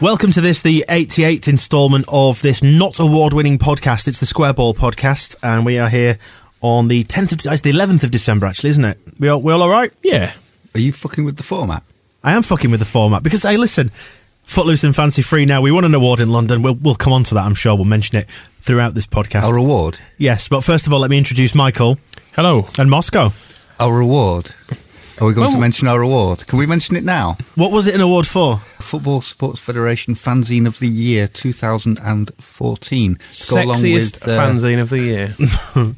Welcome to this, the 88th instalment of this not award winning podcast. It's the Square Ball podcast, and we are here on the 10th of, it's the 11th of December, actually, isn't it? We all, we all all right? Yeah. Are you fucking with the format? I am fucking with the format because, hey, listen, Footloose and Fancy Free now, we won an award in London. We'll, we'll come on to that, I'm sure. We'll mention it throughout this podcast. Our reward? yes, but first of all, let me introduce Michael Hello. and Moscow. Our reward? Are we going to mention our award? Can we mention it now? What was it an award for? Football Sports Federation Fanzine of the Year 2014. To go along Sexiest with, uh, fanzine of the year.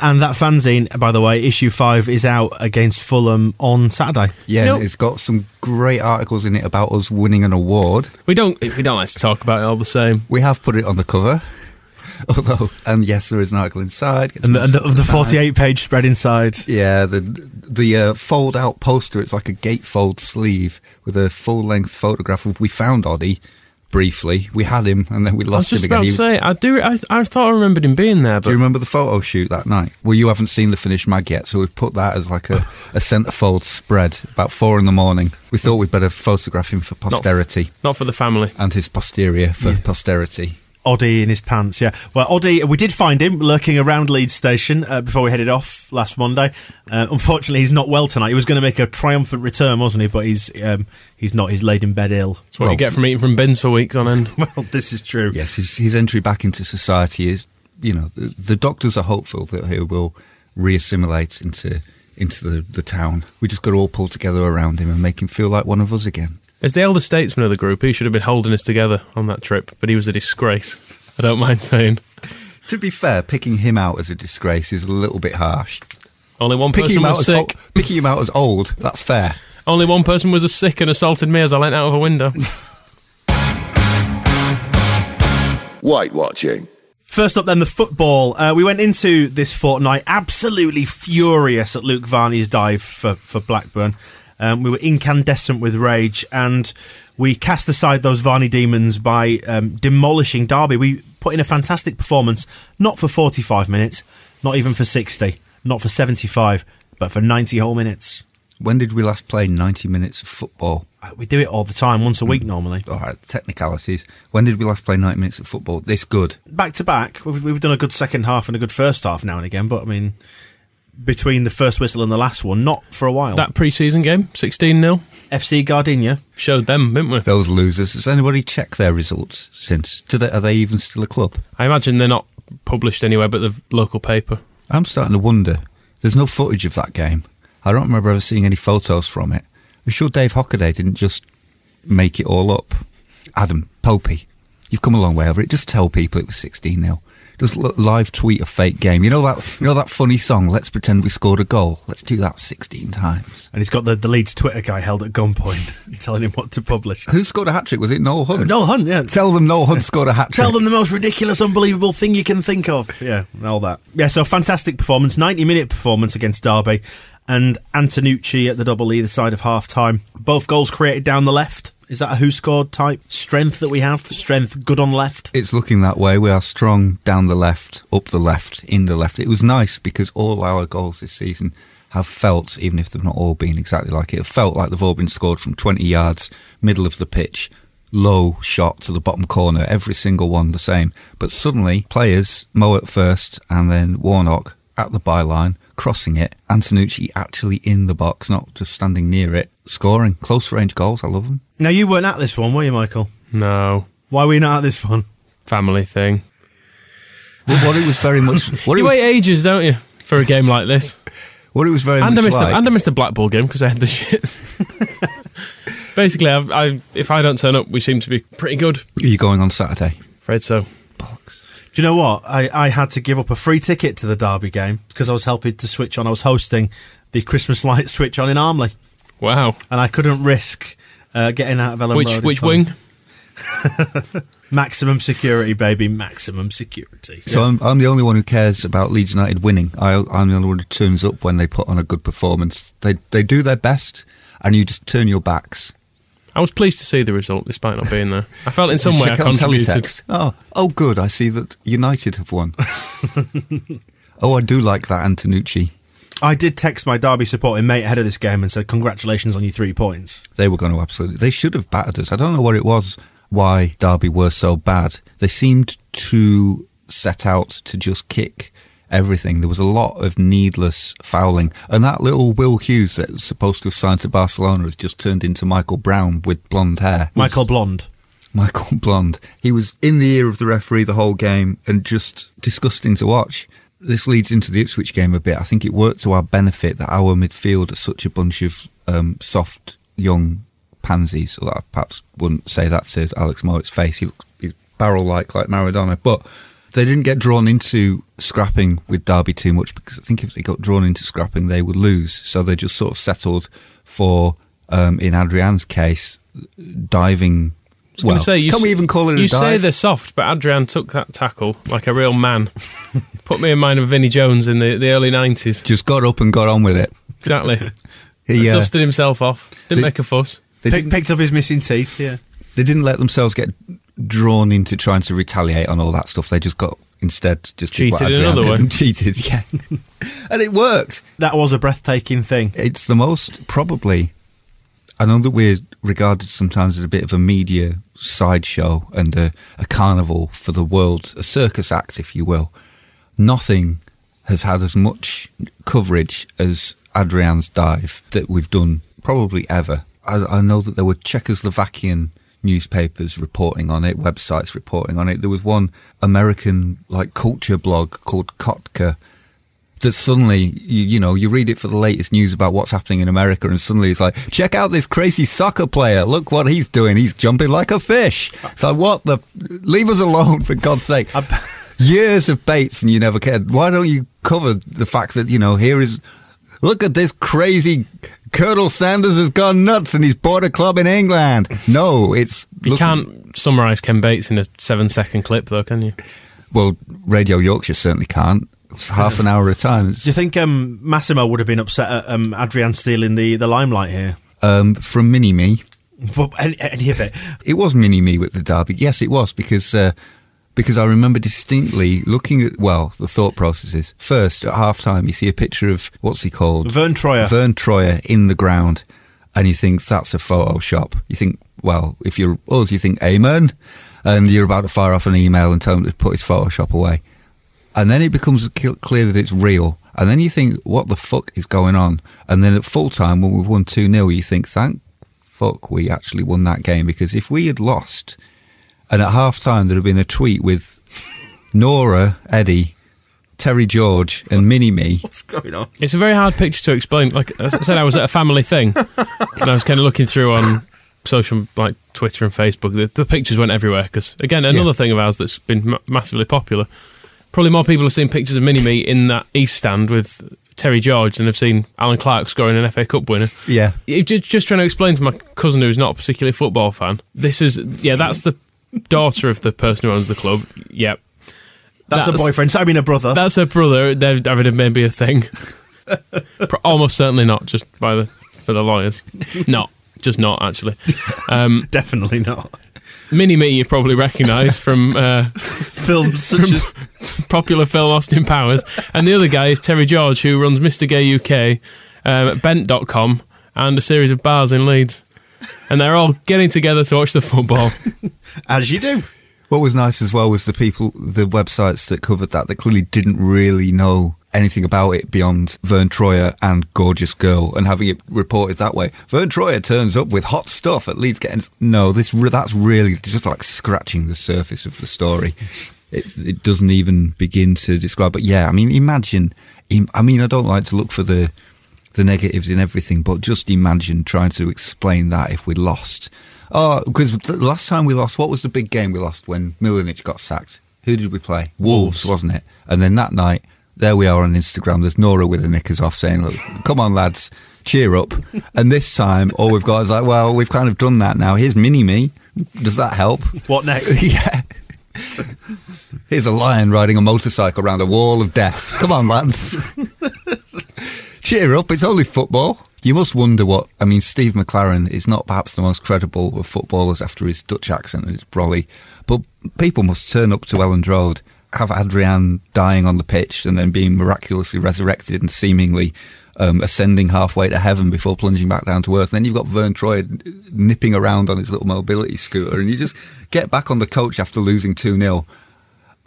And that fanzine, by the way, issue five is out against Fulham on Saturday. Yeah, Nope. it's got some great articles in it about us winning an award. we don't we don't like to talk about it all the same. We have put it on the cover. Although, and yes, there is an article inside. And the, and the, of the 48 page spread inside. Yeah, the the uh, fold out poster. It's like a gatefold sleeve with a full length photograph of. We found Oddie briefly. We had him, and then we lost him again. I was just about to say I do I, I thought I remembered him being there, But Do you remember the photo shoot that night? Well, you haven't seen the finished mag yet, so we've put that as like a, a centerfold spread. About four in the morning, we thought we'd better photograph him for posterity not for the family. and his posterior for posterity. Oddie in his pants, yeah. Well, Oddie, we did find him lurking around Leeds Station uh, before we headed off last Monday. Uh, unfortunately, he's not well tonight. He was going to make a triumphant return, wasn't he? But he's um, he's not. He's laid in bed ill. That's what you get from eating from bins for weeks on end. Well, this is true. Yes, his, his entry back into society is, you know, the, the doctors are hopeful that he will re-assimilate into into the, the town. We just got to all pull together around him and make him feel like one of us again. As the elder statesman of the group, he should have been holding us together on that trip, but he was a disgrace. I don't mind saying. To be fair, picking him out as a disgrace is a little bit harsh. Only one Picking person him, out was as sick. old, picking him out as old, that's fair. Only one person was as sick and assaulted me as I leant out of a window. White watching. First up, then the football. Uh, we went into this fortnight absolutely furious at Luke Varney's dive for for Blackburn. Um, we were incandescent with rage, and we cast aside those Varney demons by um, demolishing Derby. We put in a fantastic performance, not for 45 minutes, not even for 60, not for 75, but for 90 whole minutes. When did we last play 90 minutes of football? Uh, We do it all the time, once a week normally. All right, technicalities. When did we last play 90 minutes of football? This good. back to back. We've, we've done a good second half and a good first half now and again, but I mean, between the first whistle and the last one, not for a while. that pre season game, 16 0, FC Gardenia. showed them, didn't we? Those losers. Has anybody checked their results since? Do they, are they even still a club? I imagine they're not published anywhere but the local paper. I'm starting to wonder. There's no footage of that game. I don't remember ever seeing any photos from it. I'm sure Dave Hockaday didn't just make it all up. Adam, Popey, you've come a long way over it. Just tell people it was 16 0. Just live tweet a fake game. You know that you know that funny song. Let's pretend we scored a goal. Let's do that sixteen times. And he's got the, the Leeds Twitter guy held at gunpoint, telling him what to publish. Who scored a hat trick? Was it Noel Hunt? Uh, Noel Hunt, yeah. Tell them Noel Hunt scored a hat trick. Tell them the most ridiculous, unbelievable thing you can think of. Yeah, all that. Yeah, so fantastic performance, 90 minute performance against Derby, and Antenucci at the double either side of half time. Both goals created down the left. Is that a who scored type strength that we have? Strength good on left? It's looking that way. We are strong down the left, up the left, in the left. It was nice because all our goals this season have felt, even if they've not all been exactly like it, have felt like they've all been scored from 20 yards, middle of the pitch, low shot to the bottom corner, every single one the same. But suddenly, players, Mo at first and then Warnock at the byline, crossing it, Antenucci actually in the box, not just standing near it, scoring. Close range goals, I love them. Now, you weren't at this one, were you, Michael? No. Why were you not at this one? Family thing. What, what it was very much. What it You was, wait ages, don't you, for a game like this? what it was very And I much missed, like. the, and I missed the Blackpool game because I had the shits. Basically, I, I, if I don't turn up, we seem to be pretty good. Are you going on Saturday? Afraid so. Bollocks. Do you know what? I, I had to give up a free ticket to the Derby game because I was helping to switch on. I was hosting the Christmas light switch on in Armley, Wow. and I couldn't risk uh, getting out of Ellen Which Road which time. wing? Maximum security, baby. Maximum security. So I'm, I'm the only one who cares about Leeds United winning. I, I'm the only one who turns up when they put on a good performance. They they do their best, and you just turn your backs. I was pleased to see the result despite not being there. I felt in some way I Check out contributed. teletext. Oh, oh, good. I see that United have won. oh, I do like that Antenucci. I did text my Derby supporting mate ahead of this game and said, "Congratulations on your three points." They were going to absolutely. They should have battered us. I don't know what it was. Why Derby were so bad? They seemed to set out to just kick everything. There was a lot of needless fouling, and that little Will Hughes that was supposed to have signed to Barcelona has just turned into Michael Brown with blonde hair. Michael Blonde. Michael Blonde. He was in the ear of the referee the whole game and just disgusting to watch. This leads into the Ipswich game a bit. I think it worked to our benefit that our midfield are such a bunch of um, soft young pansies. Although I perhaps wouldn't say that to Alex Mowatt's face. He looks he's barrel-like like Maradona. But they didn't get drawn into scrapping with Derby too much because I think if they got drawn into scrapping, they would lose. So they just sort of settled for, um, in Adryan's case, diving. I was Well, say, you can we even call it a You dive? say they're soft, but Adryan took that tackle like a real man. Put me in mind of Vinnie Jones in the, the early 90s. just got up and got on with it. Exactly. He, uh, Dusted himself off. Didn't They- make a fuss. they, Pick, picked up his missing teeth. Yeah. they didn't let themselves get drawn into trying to retaliate on all that stuff. They just got instead just Cheated in another did way. cheated, yeah, and it worked. That was a breathtaking thing. It's the most probably. I know that we're regarded sometimes as a bit of a media sideshow and a, a carnival for the world, a circus act, if you will. Nothing has had as much coverage as Adryan's dive that we've done probably ever. I, I know that there were Czechoslovakian newspapers reporting on it, websites reporting on it. There was one American like culture blog called Kotka that suddenly you, you know you read it for the latest news about what's happening in America, and suddenly it's like, check out this crazy soccer player. Look what he's doing. He's jumping like a fish. It's like what the? Leave us alone for God's sake. Years of baits and you never cared. Why don't you cover the fact that you know here is? Look at this crazy. Colonel Sanders has gone nuts and he's bought a club in England. No, it's You look- can't summarise Ken Bates in a seven second clip, though, can you? Well, Radio Yorkshire certainly can't. Half an hour at a time. It's- Do you think um, Massimo would have been upset at um, Adryan stealing the, the limelight here? Um, from Mini Me, any, any of it. It was mini me with the derby. Yes, it was because uh, because I remember distinctly looking at well the thought processes. First, at half time, you see a picture of what's he called Vern Troyer. Vern Troyer in the ground, and you think that's a Photoshop. You think well, if you're us, you think Amen, and you're about to fire off an email and tell him to put his Photoshop away, and then it becomes clear that it's real. And then you think, what the fuck is going on? And then at full time, when we've won 2 0, you think, thank fuck we actually won that game because if we had lost and at half time there had been a tweet with Nora, Eddie, Terry George, and Mini Me. What's going on? It's a very hard picture to explain. Like I said, I was at a family thing, and I was kind of looking through on social, like Twitter and Facebook. The, the pictures went everywhere because, again, another Yeah. thing of ours that's been ma- massively popular. Probably more people have seen pictures of Mini Me in that East stand with Terry George than have seen Allan Clarke scoring an FA Cup winner. Yeah. It- Just, just trying to explain to my cousin who's not a particularly football fan. This is yeah, that's the daughter of the person who owns the club. Yep, That's, a boyfriend. So I mean a brother. that's a brother. They're having a maybe a thing. Almost certainly not. Just by the for the lawyers. Not just not actually. Um, Definitely not. Mini Me you probably recognise from. Uh, Films such as popular film Austin Powers. And the other guy is Terry George, who runs Mr. Gay UK, um, Bent.com, and a series of bars in Leeds. And they're all getting together to watch the football. as you do. What was nice as well was the people, the websites that covered that, that clearly didn't really know anything about it beyond Vern Troyer and Gorgeous Girl, and having it reported that way. Vern Troyer turns up with hot stuff at Leeds getting. No, this that's really just like scratching the surface of the story. It, it doesn't even begin to describe. But yeah, I mean, imagine. I mean, I don't like to look for the the negatives in everything, but just imagine trying to explain that if we lost. Oh, because the last time we lost, what was the big game we lost when Milanic got sacked? Who did we play? Wolves, wasn't it? And then that night, there we are on Instagram. There's Nora with the knickers off saying, Look, come on, lads, cheer up. And this time, all we've got is like, well, we've kind of done that now. Here's Mini Me. Does that help? What next? yeah. Here's a lion riding a motorcycle around a wall of death. Come on, lads. Cheer up, it's only football. You must wonder what. I mean, Steve McClaren is not perhaps the most credible of footballers after his Dutch accent and his brolly, but people must turn up to Elland Road, have Adryan dying on the pitch and then being miraculously resurrected and seemingly um, ascending halfway to heaven before plunging back down to earth. then you've got Vern Troy nipping around on his little mobility scooter, and you just get back on the coach after losing 2 0.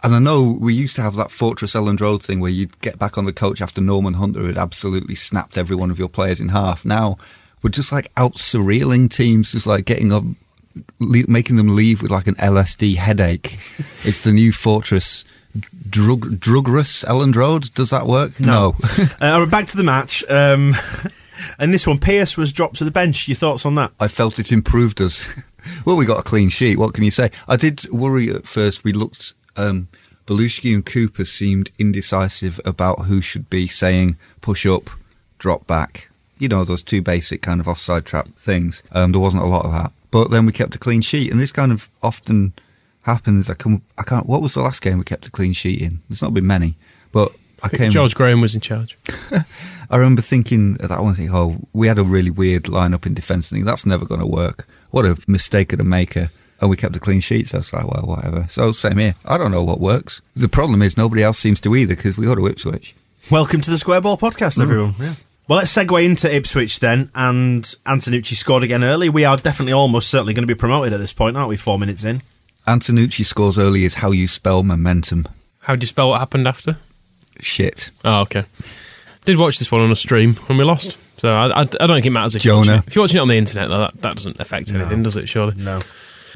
And I know we used to have that Fortress Elland Road thing where you'd get back on the coach after Norman Hunter had absolutely snapped every one of your players in half. Now we're just like out surrealing teams, just like getting up, le- making them leave with like an LSD headache. it's the new Fortress drug drugrous Elland Road. Does that work? No. uh, back to the match. Um, and this one, Pearce was dropped to the bench. Your thoughts on that? I felt it improved us. well, we got a clean sheet. What can you say? I did worry at first. We looked. Um, Bellusci and Cooper seemed indecisive about who should be saying push up, drop back. You know those two basic kind of offside trap things. Um, there wasn't a lot of that, but then we kept a clean sheet, and this kind of often happens. I can I can't. What was the last game we kept a clean sheet in? There's not been many, but I came. George Graham was in charge. I remember thinking at that one thing, oh, we had a really weird lineup in defence. Thinking that's never going to work. What a mistake of a maker. And we kept a clean sheet, so I was like, well, whatever. So same here. I don't know what works. The problem is nobody else seems to either because we got to switch. Welcome to the Square Ball Podcast, mm. everyone. Yeah. Well, let's segue into Ipswich then. And Antenucci scored again early. We are definitely almost certainly going to be promoted at this point, aren't we? Four minutes in. Antenucci scores early is how you spell momentum. How do you spell what happened after? Shit. Oh, okay. Did watch this one on a stream when we lost. So I, I, I don't think it matters if Jonah. You're watching, if you're watching it on the internet, though, that, that doesn't affect anything, does it, surely? No.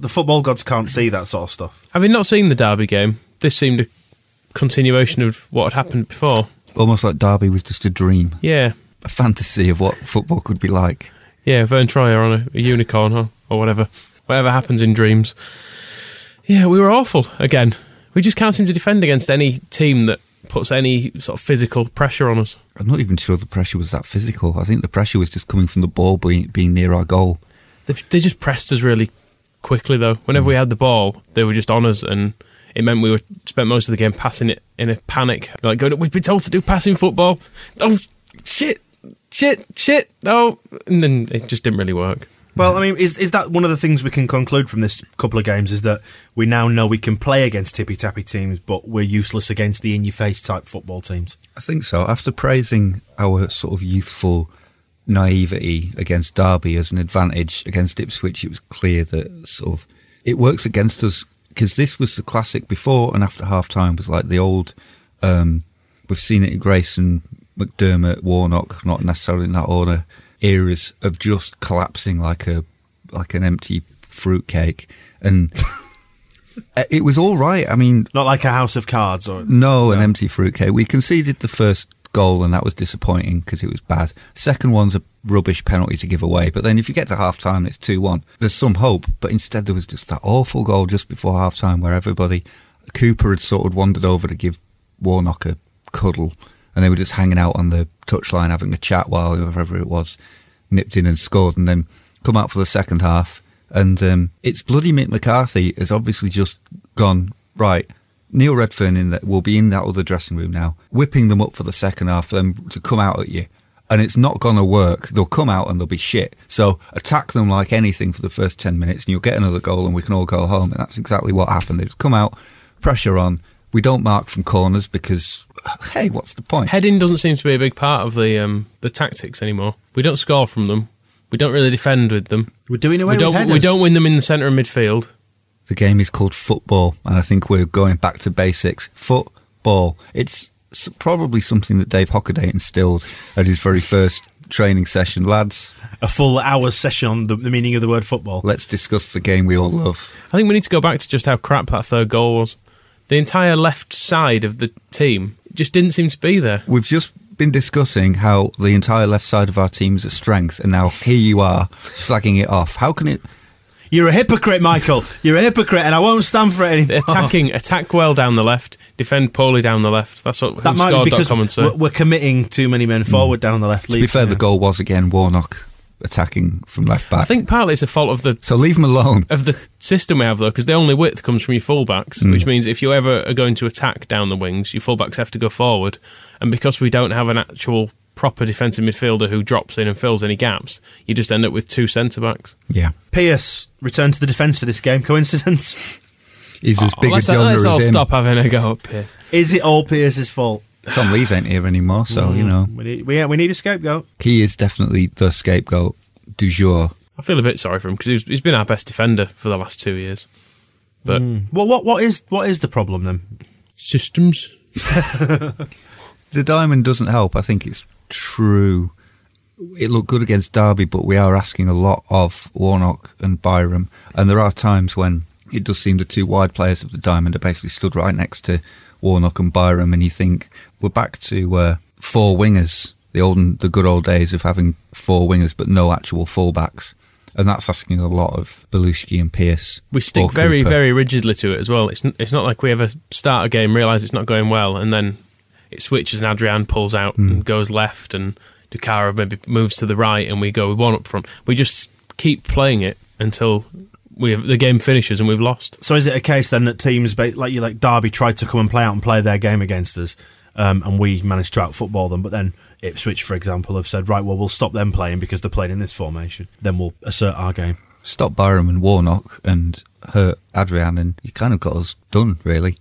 The football gods can't see that sort of stuff. Having not seen the Derby game, this seemed a continuation of what had happened before. Almost like Derby was just a dream, Yeah. a fantasy of what football could be like. Yeah, Vern Troyer on a, a unicorn or, or whatever. Whatever happens in dreams. Yeah, we were awful again. We just can't seem to defend against any team that puts any sort of physical pressure on us. I'm not even sure the pressure was that physical. I think the pressure was just coming from the ball being, being near our goal. They, they just pressed us really quickly, though. Whenever we mm. had the ball, they were just on us, and it meant we were spent most of the game passing it in a panic. Like going, we've been told to do passing football. Oh shit, shit, shit. Oh, and then it just didn't really work. Well, I mean, is is that one of the things we can conclude from this couple of games? Is that we now know we can play against tippy tappy teams, but we're useless against the in your face type football teams. I think so. After praising our sort of youthful naivety against Derby as an advantage against Ipswich, it was clear that sort of it works against us because this was the classic before and after half time was like the old. Um, we've seen it in Grayson, McDermott, Warnock, not necessarily in that order, eras of just collapsing like a like an empty fruitcake and. Uh, it was all right. I mean, Not like a house of cards or no, an empty fruitcake. We conceded the first goal, and that was disappointing because it was bad. Second one's a rubbish penalty to give away. But then if you get to half time, it's 2 1. There's some hope. But instead, there was just that awful goal just before half time where everybody, Cooper had sort of wandered over to give Warnock a cuddle, and they were just hanging out on the touchline having a chat while whoever it was nipped in and scored, and then come out for the second half. And um, it's bloody Mick McCarthy has obviously just gone right. Neil Redfearn in that will be in that other dressing room now, whipping them up for the second half for them to come out at you. And it's not going to work. They'll come out and they'll be shit. So attack them like anything for the first 10 minutes and you'll get another goal and we can all go home. And that's exactly what happened. They just come out, pressure on. We don't mark from corners because, hey, what's the point? Heading doesn't seem to be a big part of the um, the tactics anymore. We don't score from them. We don't really defend with them. We're doing away We don't. with headers. We don't win them in the centre of midfield. The game is called football, and I think we're going back to basics. Football. It's probably something that Dave Hockaday instilled at his very first training session. Lads, a full hour's session on the, the meaning of the word football. let's discuss the game we all love. I think we need to go back to just how crap that third goal was. The entire left side of the team just didn't seem to be there. We've just been discussing how the entire left side of our team is a strength, and now here you are slagging it off. How can it? You're a hypocrite, Michael. You're a hypocrite, and I won't stand for it anymore. Attacking, attack well down the left, defend poorly down the left. That's what That might be because whoscored.com we're, we're committing too many men forward down the left. To be fair, the goal was again Warnock attacking from left back. I think partly it's a fault of the so. Leave him alone. of the system we have though, because the only width comes from your fullbacks, hmm. which means if you ever are going to attack down the wings, your fullbacks have to go forward, and because we don't have an actual proper defensive midfielder who drops in and fills any gaps, you just end up with two centre backs. Yeah, Pearce returned to the defence for this game. Coincidence? he's as oh, big a let's, Jonah let's all as him. stop having a go at Pearce. Is it all Pearce's fault? Tom Lee's ain't here anymore, so you mm, know We need, we, we need a scapegoat. he is definitely the scapegoat du jour. I feel a bit sorry for him because he's, he's been our best defender for the last two years. But mm. Well, what what is what is the problem then? systems. The diamond doesn't help. I think it's true. It looked good against Derby, but we are asking a lot of Warnock and Byram, and there are times when it does seem the two wide players of the diamond are basically stood right next to Warnock and Byram, and you think we're back to uh, four wingers, the old, the good old days of having four wingers but no actual fullbacks, and that's asking a lot of Bellusci and Pearce. We stick very, very rigidly to it as well. It's n- it's not like we ever start a game, realise it's not going well, and then it switches and Adryan pulls out Hmm. and goes left, and Doukara maybe moves to the right, and we go with one up front. We just keep playing it until we have, the game finishes and we've lost. So is it a case then that teams like you like Derby tried to come and play out and play their game against us, um, and we managed to out football them, but then Ipswich, for example, have said right, well we'll stop them playing because they're playing in this formation. Then we'll assert our game. stop Byram and Warnock and hurt Adryan, and you kind of got us done, really.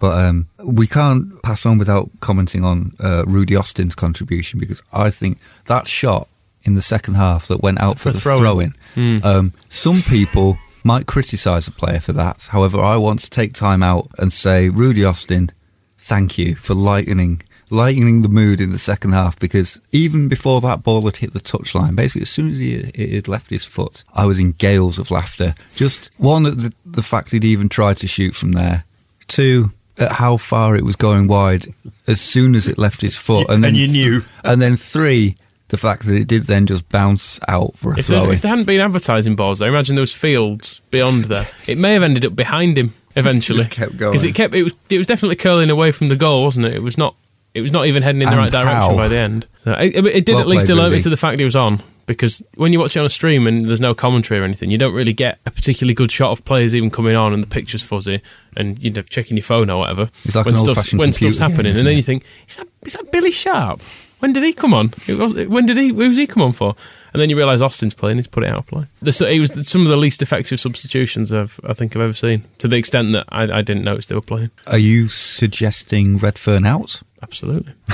But um, we can't pass on without commenting on uh, Rudy Austin's contribution because I think that shot in the second half that went out for, For the throwing. throw-in, um, some people might criticise a player for that. However, I want to take time out and say, Rudy Austin, thank you for lightening lightening the mood in the second half because even before that ball had hit the touchline, basically as soon as he it had left his foot, I was in gales of laughter. Just one at the, the fact he'd even tried to shoot from there. Two at how far it was going wide as soon as it left his foot, and then And you knew. and then three. The fact that it did then just bounce out for a If throw there, if there hadn't been advertising boards, I imagine there was fields beyond there. It may have ended up behind him eventually. Just kept going. because it kept it was it was definitely curling away from the goal, wasn't it? It was not. It was not even heading in the And right direction by the end. So it, it- did Well at least alert me to the fact he was on. Because when you watch it on a stream and there's no commentary or anything, you don't really get a particularly good shot of players even coming on and the picture's fuzzy and you know checking your phone or whatever. It's like when stuff's, when stuff's happening, and then it? you think, is that is that Billy Sharp? When did he come on? It was, when did he? Who's he come on for? And then you realise Austin's playing. He's put it out of play. The, it was some of the least effective substitutions I've, I think I've ever seen. To the extent that I, I didn't notice they were playing. Are you suggesting Redfearn out? Absolutely.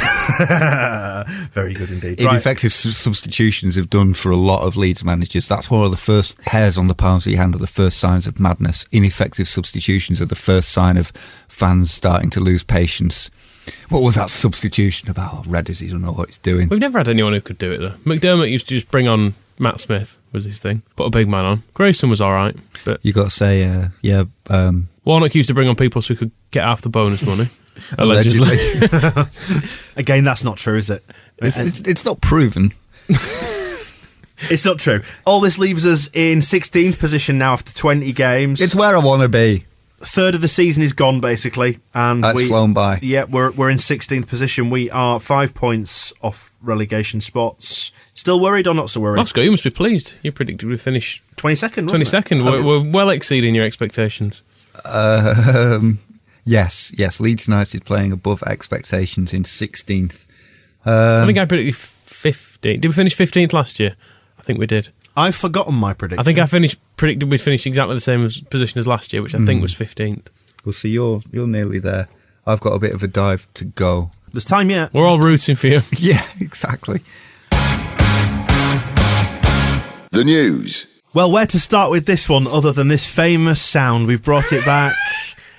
Very good indeed. Ineffective s- substitutions have done for a lot of Leeds managers. That's one of the first hairs on the palms of your hand are the first signs of madness. Ineffective substitutions are the first sign of fans starting to lose patience. What was that substitution about? Oh, Reddit, he don't know what he's doing. We've never had anyone who could do it though. McDermott used to just bring on Matt Smith was his thing. Put a big man on. Grayson was all right, but You got to say, uh, yeah, um, Warnock used to bring on people so he could get half the bonus money. allegedly. Again, that's not true, is it? it's, it's, it's not proven. It's not true. All this leaves us in 16th position now after 20 games. It's where I want to be. Third of the season is gone basically, and That's we, flown by. Yeah, we're we're in sixteenth position. We are five points off relegation spots. Still worried or not so worried? Moscow, you must be pleased. You predicted we'd finish Twenty second. 22nd. We're, we're well exceeding your expectations. Um, yes, yes. Leeds United playing above expectations in 16th. I think I predicted 15th. Did we finish 15th last year? I think we did. I've forgotten my prediction. I think I finished predicted we'd finish exactly the same position as last year, which I think was 15th. We'll see. You're you're nearly there. I've got a bit of a dive to go. there's time yet. We're all rooting for you. Yeah, exactly. The news. Well, where to start with this one other than this famous sound? We've brought it back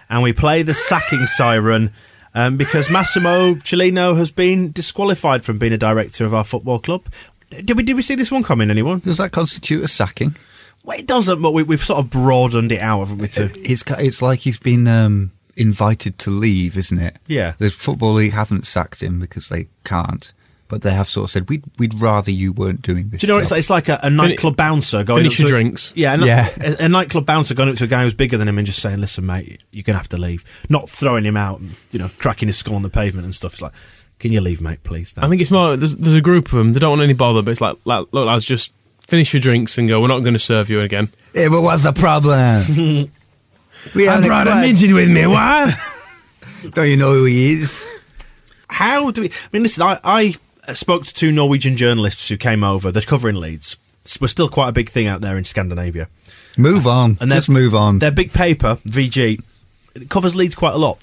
and we play the sacking siren um, because Massimo Cellino has been disqualified from being a director of our football club. Did we, did we see this one coming, anyone? Does that constitute a sacking? Well, it doesn't, but we, we've sort of broadened it out, haven't we? To, It's it's like he's been um, invited to leave, isn't it? Yeah. The football league haven't sacked him because they can't, but they have sort of said we'd we'd rather you weren't doing this. do you know what it's like? It's like a, a nightclub bouncer going finish up your to, drinks. Yeah, a, Yeah. A, a nightclub bouncer going up to a guy who's bigger than him and just saying, "Listen, mate, you're gonna have to leave." Not throwing him out, and, you know, cracking his skull on the pavement and stuff. It's like, "Can you leave, mate, please?" I think it's more, there's, there's a group of them, they don't want any bother, but it's like, like look, lads, just finish your drinks and go, we're not going to serve you again. Yeah, but what's the problem? we I had brought a quite- midget with me, what? Don't you know who he is? How do we? I mean, listen, I, I spoke to two Norwegian journalists who came over. They're covering Leeds. We're still quite a big thing out there in Scandinavia. Move on. And Just their- move on. Their big paper, VG, it covers Leeds quite a lot.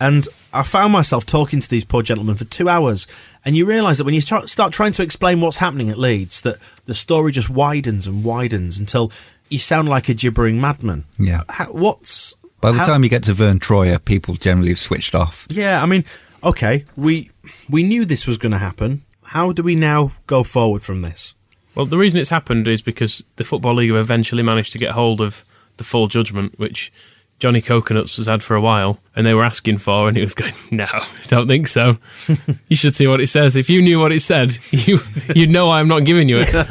And I found myself talking to these poor gentlemen for two hours. And you realise that when you try, start trying to explain what's happening at Leeds, that the story just widens and widens until you sound like a gibbering madman. Yeah. How, what's By the how- time you get to Vern Troyer, people generally have switched off. Yeah, I mean, okay, we we knew this was going to happen. How do we now go forward from this? Well, the reason it's happened is because the Football League have eventually managed to get hold of the full judgment, which Johnny Coconuts has had for a while, and they were asking for, and he was going, "No, I don't think so. you should see what it says. If you knew what it said, you you'd know I'm not giving you it." and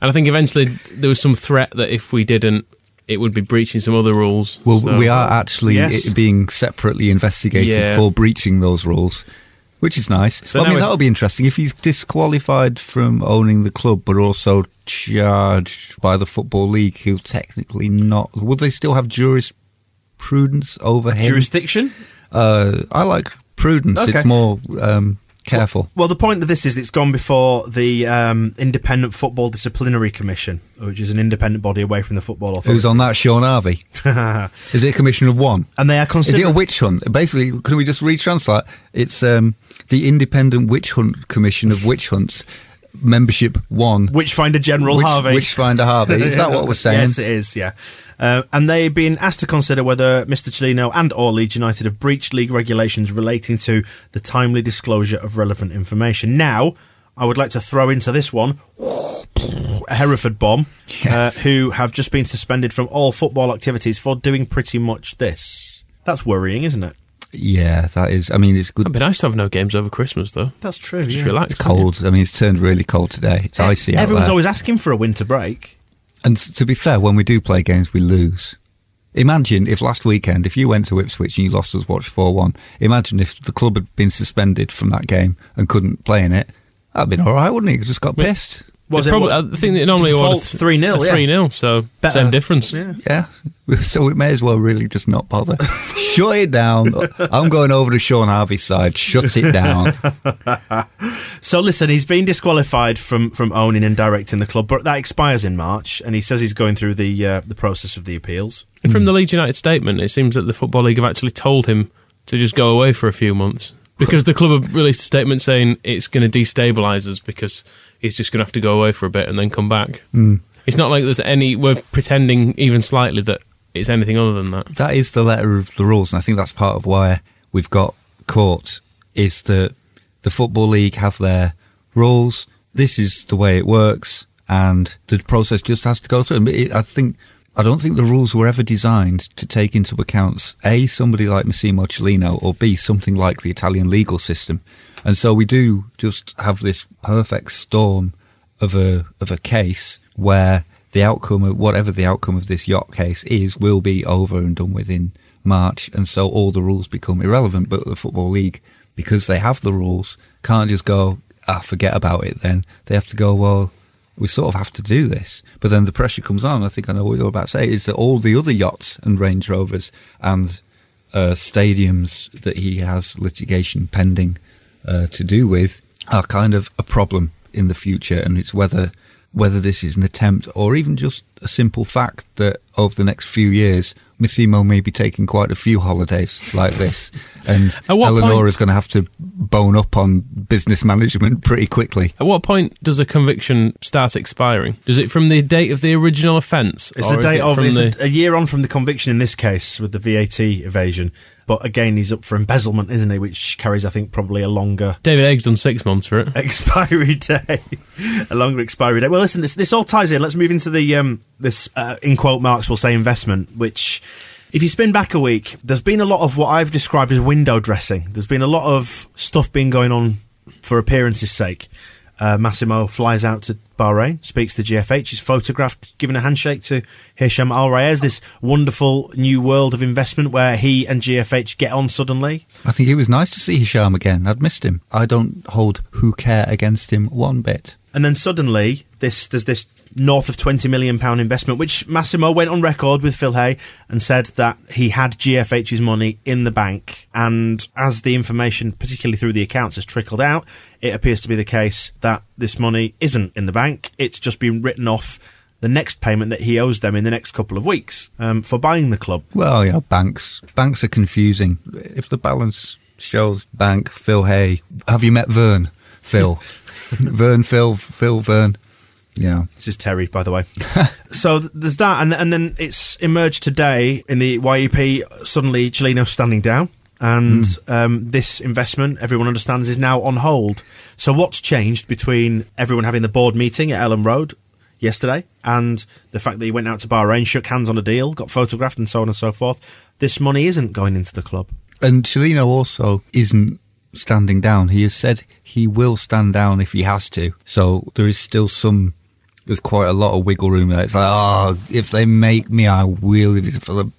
I think eventually there was some threat that if we didn't, it would be breaching some other rules. Well, So- we are actually Yes. i- being separately investigated Yeah. for breaching those rules, which is nice. So Well, I mean, that'll be interesting if he's disqualified from owning the club, but also charged by the football league. He'll technically not. Would they still have jurisprudence over him? Jurisdiction? uh, I like prudence. Okay. It's more um, careful. Well, the point of this is it's gone before the um, Independent Football Disciplinary Commission, which is an independent body away from the Football Authority. Who's on that? Shaun Harvey. Is it a commission of one? and they are Is it a witch hunt? Basically, can we just retranslate? It's um, the Independent Witch Hunt Commission of Witch Hunts, membership one. Witchfinder General Witch, Harvey. Witchfinder Harvey. Is that what we're saying? Yes, it is. Yeah, uh, and they've been asked to consider whether Mr. Cellino and or Leeds United have breached league regulations relating to the timely disclosure of relevant information. Now, I would like to throw into this one a Hereford bomb, Yes. uh, who have just been suspended from all football activities for doing pretty much this. That's worrying, isn't it? Yeah, that is. I mean, it's good. It'd be nice to have no games over Christmas, though. That's true. Just yeah. relax. It's cold. I mean, it's turned really cold today. It's eh, icy out Everyone's there. always asking for a winter break. And to be fair, when we do play games, we lose. Imagine if last weekend, if you went to Ipswich and you lost us watch 4 1, imagine if the club had been suspended from that game and couldn't play in it. That'd been all right, wouldn't it? Just got pissed. Was It's it probably, what- I think they normally default order 3-0. Three 0 so Better. same difference. Yeah. Yeah. So we may as well really just not bother. Shut it down. I'm going over to Shaun Harvey's side. Shut it down. So listen, he's been disqualified from, from owning and directing the club, but that expires in March, and he says he's going through the uh, the process of the appeals. And from the Leeds United statement, it seems that the Football League have actually told him to just go away for a few months because the club have released a statement saying it's going to destabilise us because he's just going to have to go away for a bit and then come back. Hmm. It's not like there's any. We're pretending even slightly that it's anything other than that. that is the letter of the rules, and I think that's part of why we've got court is that the football league have their rules. This is the way it works, and the process just has to go through. It, I think I don't think the rules were ever designed to take into account a somebody like Massimo Cellino or b something like the Italian legal system, and so we do just have this perfect storm of a of a case where the outcome of whatever the outcome of this yacht case is will be over and done with in March, and so all the rules become irrelevant. But the Football League, because they have the rules, can't just go, ah, forget about it then. They have to go, well, we sort of have to do this. But then the pressure comes on. I think I know what you're about to say is that all the other yachts and Range Rovers and uh, stadiums that he has litigation pending uh, to do with are kind of a problem in the future. And it's whether whether this is an attempt or even just a simple fact that over the next few years, Massimo may be taking quite a few holidays like this, and Eleanor point- is going to have to bone up on business management pretty quickly. At what point does a conviction start expiring? Does it from the date of the original offence? It's or the is date it of from it's the- the- a year on from the conviction in this case with the VAT evasion. But again, he's up for embezzlement, isn't he? Which carries, I think, probably a longer David Egg's done six months for it. expiry day, a longer expiry day. Well, listen, this this all ties in. Let's move into the um, this uh, in quote marks we'll say investment, which. If you spin back a week, there's been a lot of what I've described as window dressing. There's been a lot of stuff being going on for appearances' sake. Uh, Massimo flies out to Bahrain, speaks to GFH, is photographed giving a handshake to Hisham Alrayes, this wonderful new world of investment where he and GFH get on suddenly. I think it was nice to see Hisham again. I'd missed him. I don't hold who care against him one bit. And then suddenly, this there's this north of twenty million pound investment, which Massimo went on record with Phil Hay and said that he had GFH's money in the bank. And as the information, particularly through the accounts, has trickled out, it appears to be the case that this money isn't in the bank. It's just been written off the next payment that he owes them in the next couple of weeks um, for buying the club. Well, you know, banks banks are confusing. If the balance shows bank Phil Hay, have you met Vern? Phil, Vern, Phil, Phil, Vern. Yeah, This is Terry, by the way. so there's that, and and then it's emerged today in the YEP. Suddenly, Cellino's standing down, and um, this investment, everyone understands, is now on hold. So what's changed between everyone having the board meeting at Elland Road yesterday and the fact that he went out to Bahrain, shook hands on a deal, got photographed, and so on and so forth? This money isn't going into the club. and Cellino also isn't standing down. He has said he will stand down if he has to. So there is still some. There's quite a lot of wiggle room there. It's like, oh, if they make me, I will. If it's for the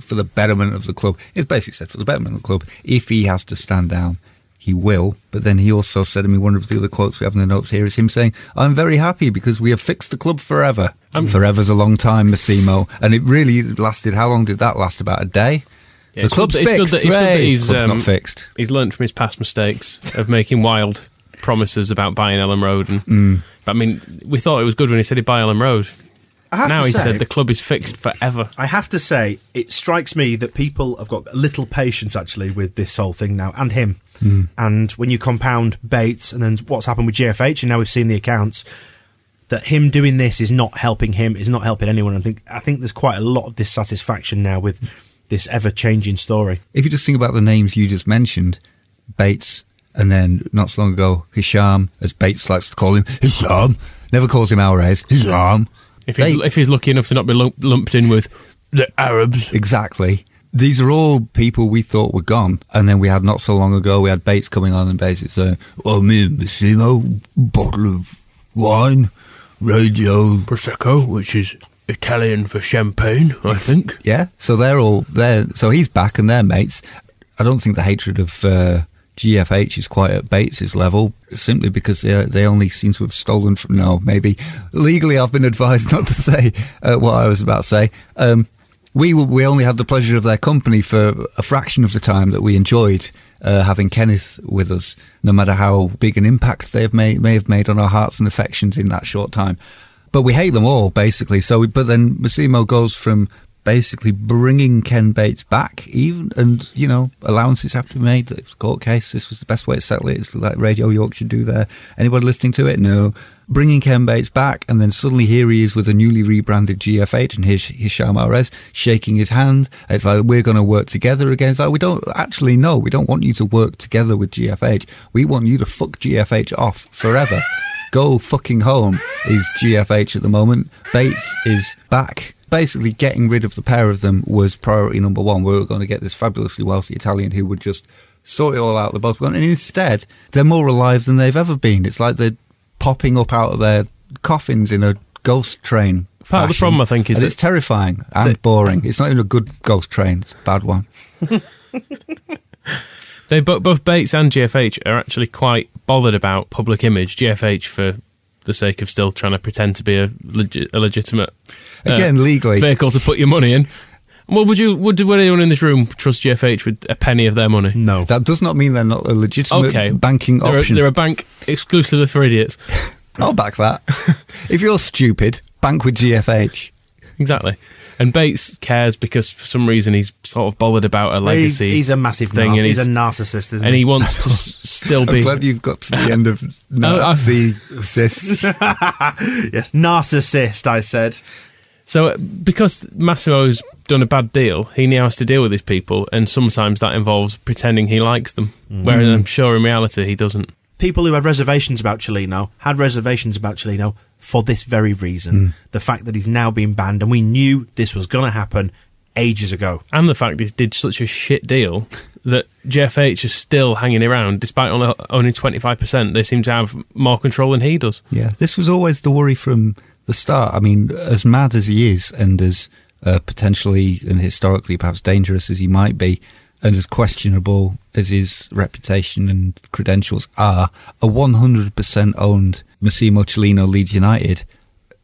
for the betterment of the club, it's basically said for the betterment of the club. If he has to stand down, he will. But then he also said, I mean, one of the other quotes we have in the notes here is him saying, "I'm very happy because we have fixed the club forever." Forever's a long time, Massimo, and it really lasted. How long did that last? About a day. Yeah, the club's good that- it's good fixed. that- it's good that he's, club's um, not fixed. He's learnt from his past mistakes of making wild promises about buying Elland Road. And Mm. but, I mean, we thought it was good when he said he'd buy Elland Road. I have Now to he say, said the club is fixed forever. I have to say, it strikes me that people have got little patience actually with this whole thing now, and him. And when you compound Bates and then what's happened with GFH, and now we've seen the accounts, that him doing this is not helping him, is not helping anyone. I think I think there's quite a lot of dissatisfaction now with this ever changing story. If you just think about the names you just mentioned, Bates, and then not so long ago, Hisham, as Bates likes to call him, Hisham, never calls him Alvarez, Hisham. If he's, They- if he's lucky enough to not be lump, lumped in with the Arabs. Exactly. These are all people we thought were gone. And then we had not so long ago, we had Bates coming on and basically saying, well, me and Massimo, bottle of wine, radio. Prosecco, which is Italian for champagne, I think. Yeah. So they're all there. So he's back and they're mates. I don't think the hatred of uh, GFH is quite at Bates's level, simply because they they only seem to have stolen from. No, maybe legally I've been advised not to say uh, what I was about to say. Um, we were- we only had the pleasure of their company for a fraction of the time that we enjoyed uh, having Kenneth with us. No matter how big an impact they have made may have made on our hearts and affections in that short time, but we hate them all basically. So, we, but then Massimo goes from basically bringing Ken Bates back, even and you know allowances have to be made. If the court case, this was the best way to settle it. It's like Radio York should do there. Anybody listening to it? No. Bringing Ken Bates back, and then suddenly here he is with a newly rebranded GFH, and here's Hisham Arez shaking his hand. It's like we're going to work together again. It's like we don't actually know. We don't want you to work together with GFH. We want you to fuck GFH off forever. Go fucking home is GFH at the moment. Bates is back. Basically, getting rid of the pair of them was priority number one. We were going to get this fabulously wealthy Italian who would just sort it all out the both. And instead, they're more alive than they've ever been. It's like they're popping up out of their coffins in a ghost train Part of the problem, I think, is and that- it's terrifying and that- boring. It's not even a good ghost train; it's a bad one. They bo- both Bates and GFH are actually quite bothered about public image. GFH for the sake of still trying to pretend to be a, legi- a legitimate uh, Again, legally, vehicle to put your money in. Well, would you would, would anyone in this room trust GFH with a penny of their money? No. that does not mean they're not a legitimate Okay, banking They're a, option. they're a bank exclusively for idiots. I'll back that. if you're stupid, bank with GFH. Exactly. And Bates cares because for some reason he's sort of bothered about a legacy. he's a massive thing, thing, and he's, he's- a narcissist, isn't and he? he wants to s- still I'm be. glad you've got to the end of Oh, I- Nazi cis. yes, narcissist. I said. So, uh, because Massimo's done a bad deal, he now has to deal with these people, and sometimes that involves pretending he likes them. Whereas I'm sure in reality he doesn't. People who had reservations about Cellino had reservations about Cellino for this very reason: the fact that he's now been banned, and we knew this was going to happen ages ago. And the fact he did such a shit deal that GFH is still hanging around, despite only, only 25%. They seem to have more control than he does. Yeah, this was always the worry from the start. I mean, as mad as he is, and as uh, potentially and historically perhaps dangerous as he might be, and as questionable as his reputation and credentials are, a 100% owned Massimo Cellino Leeds United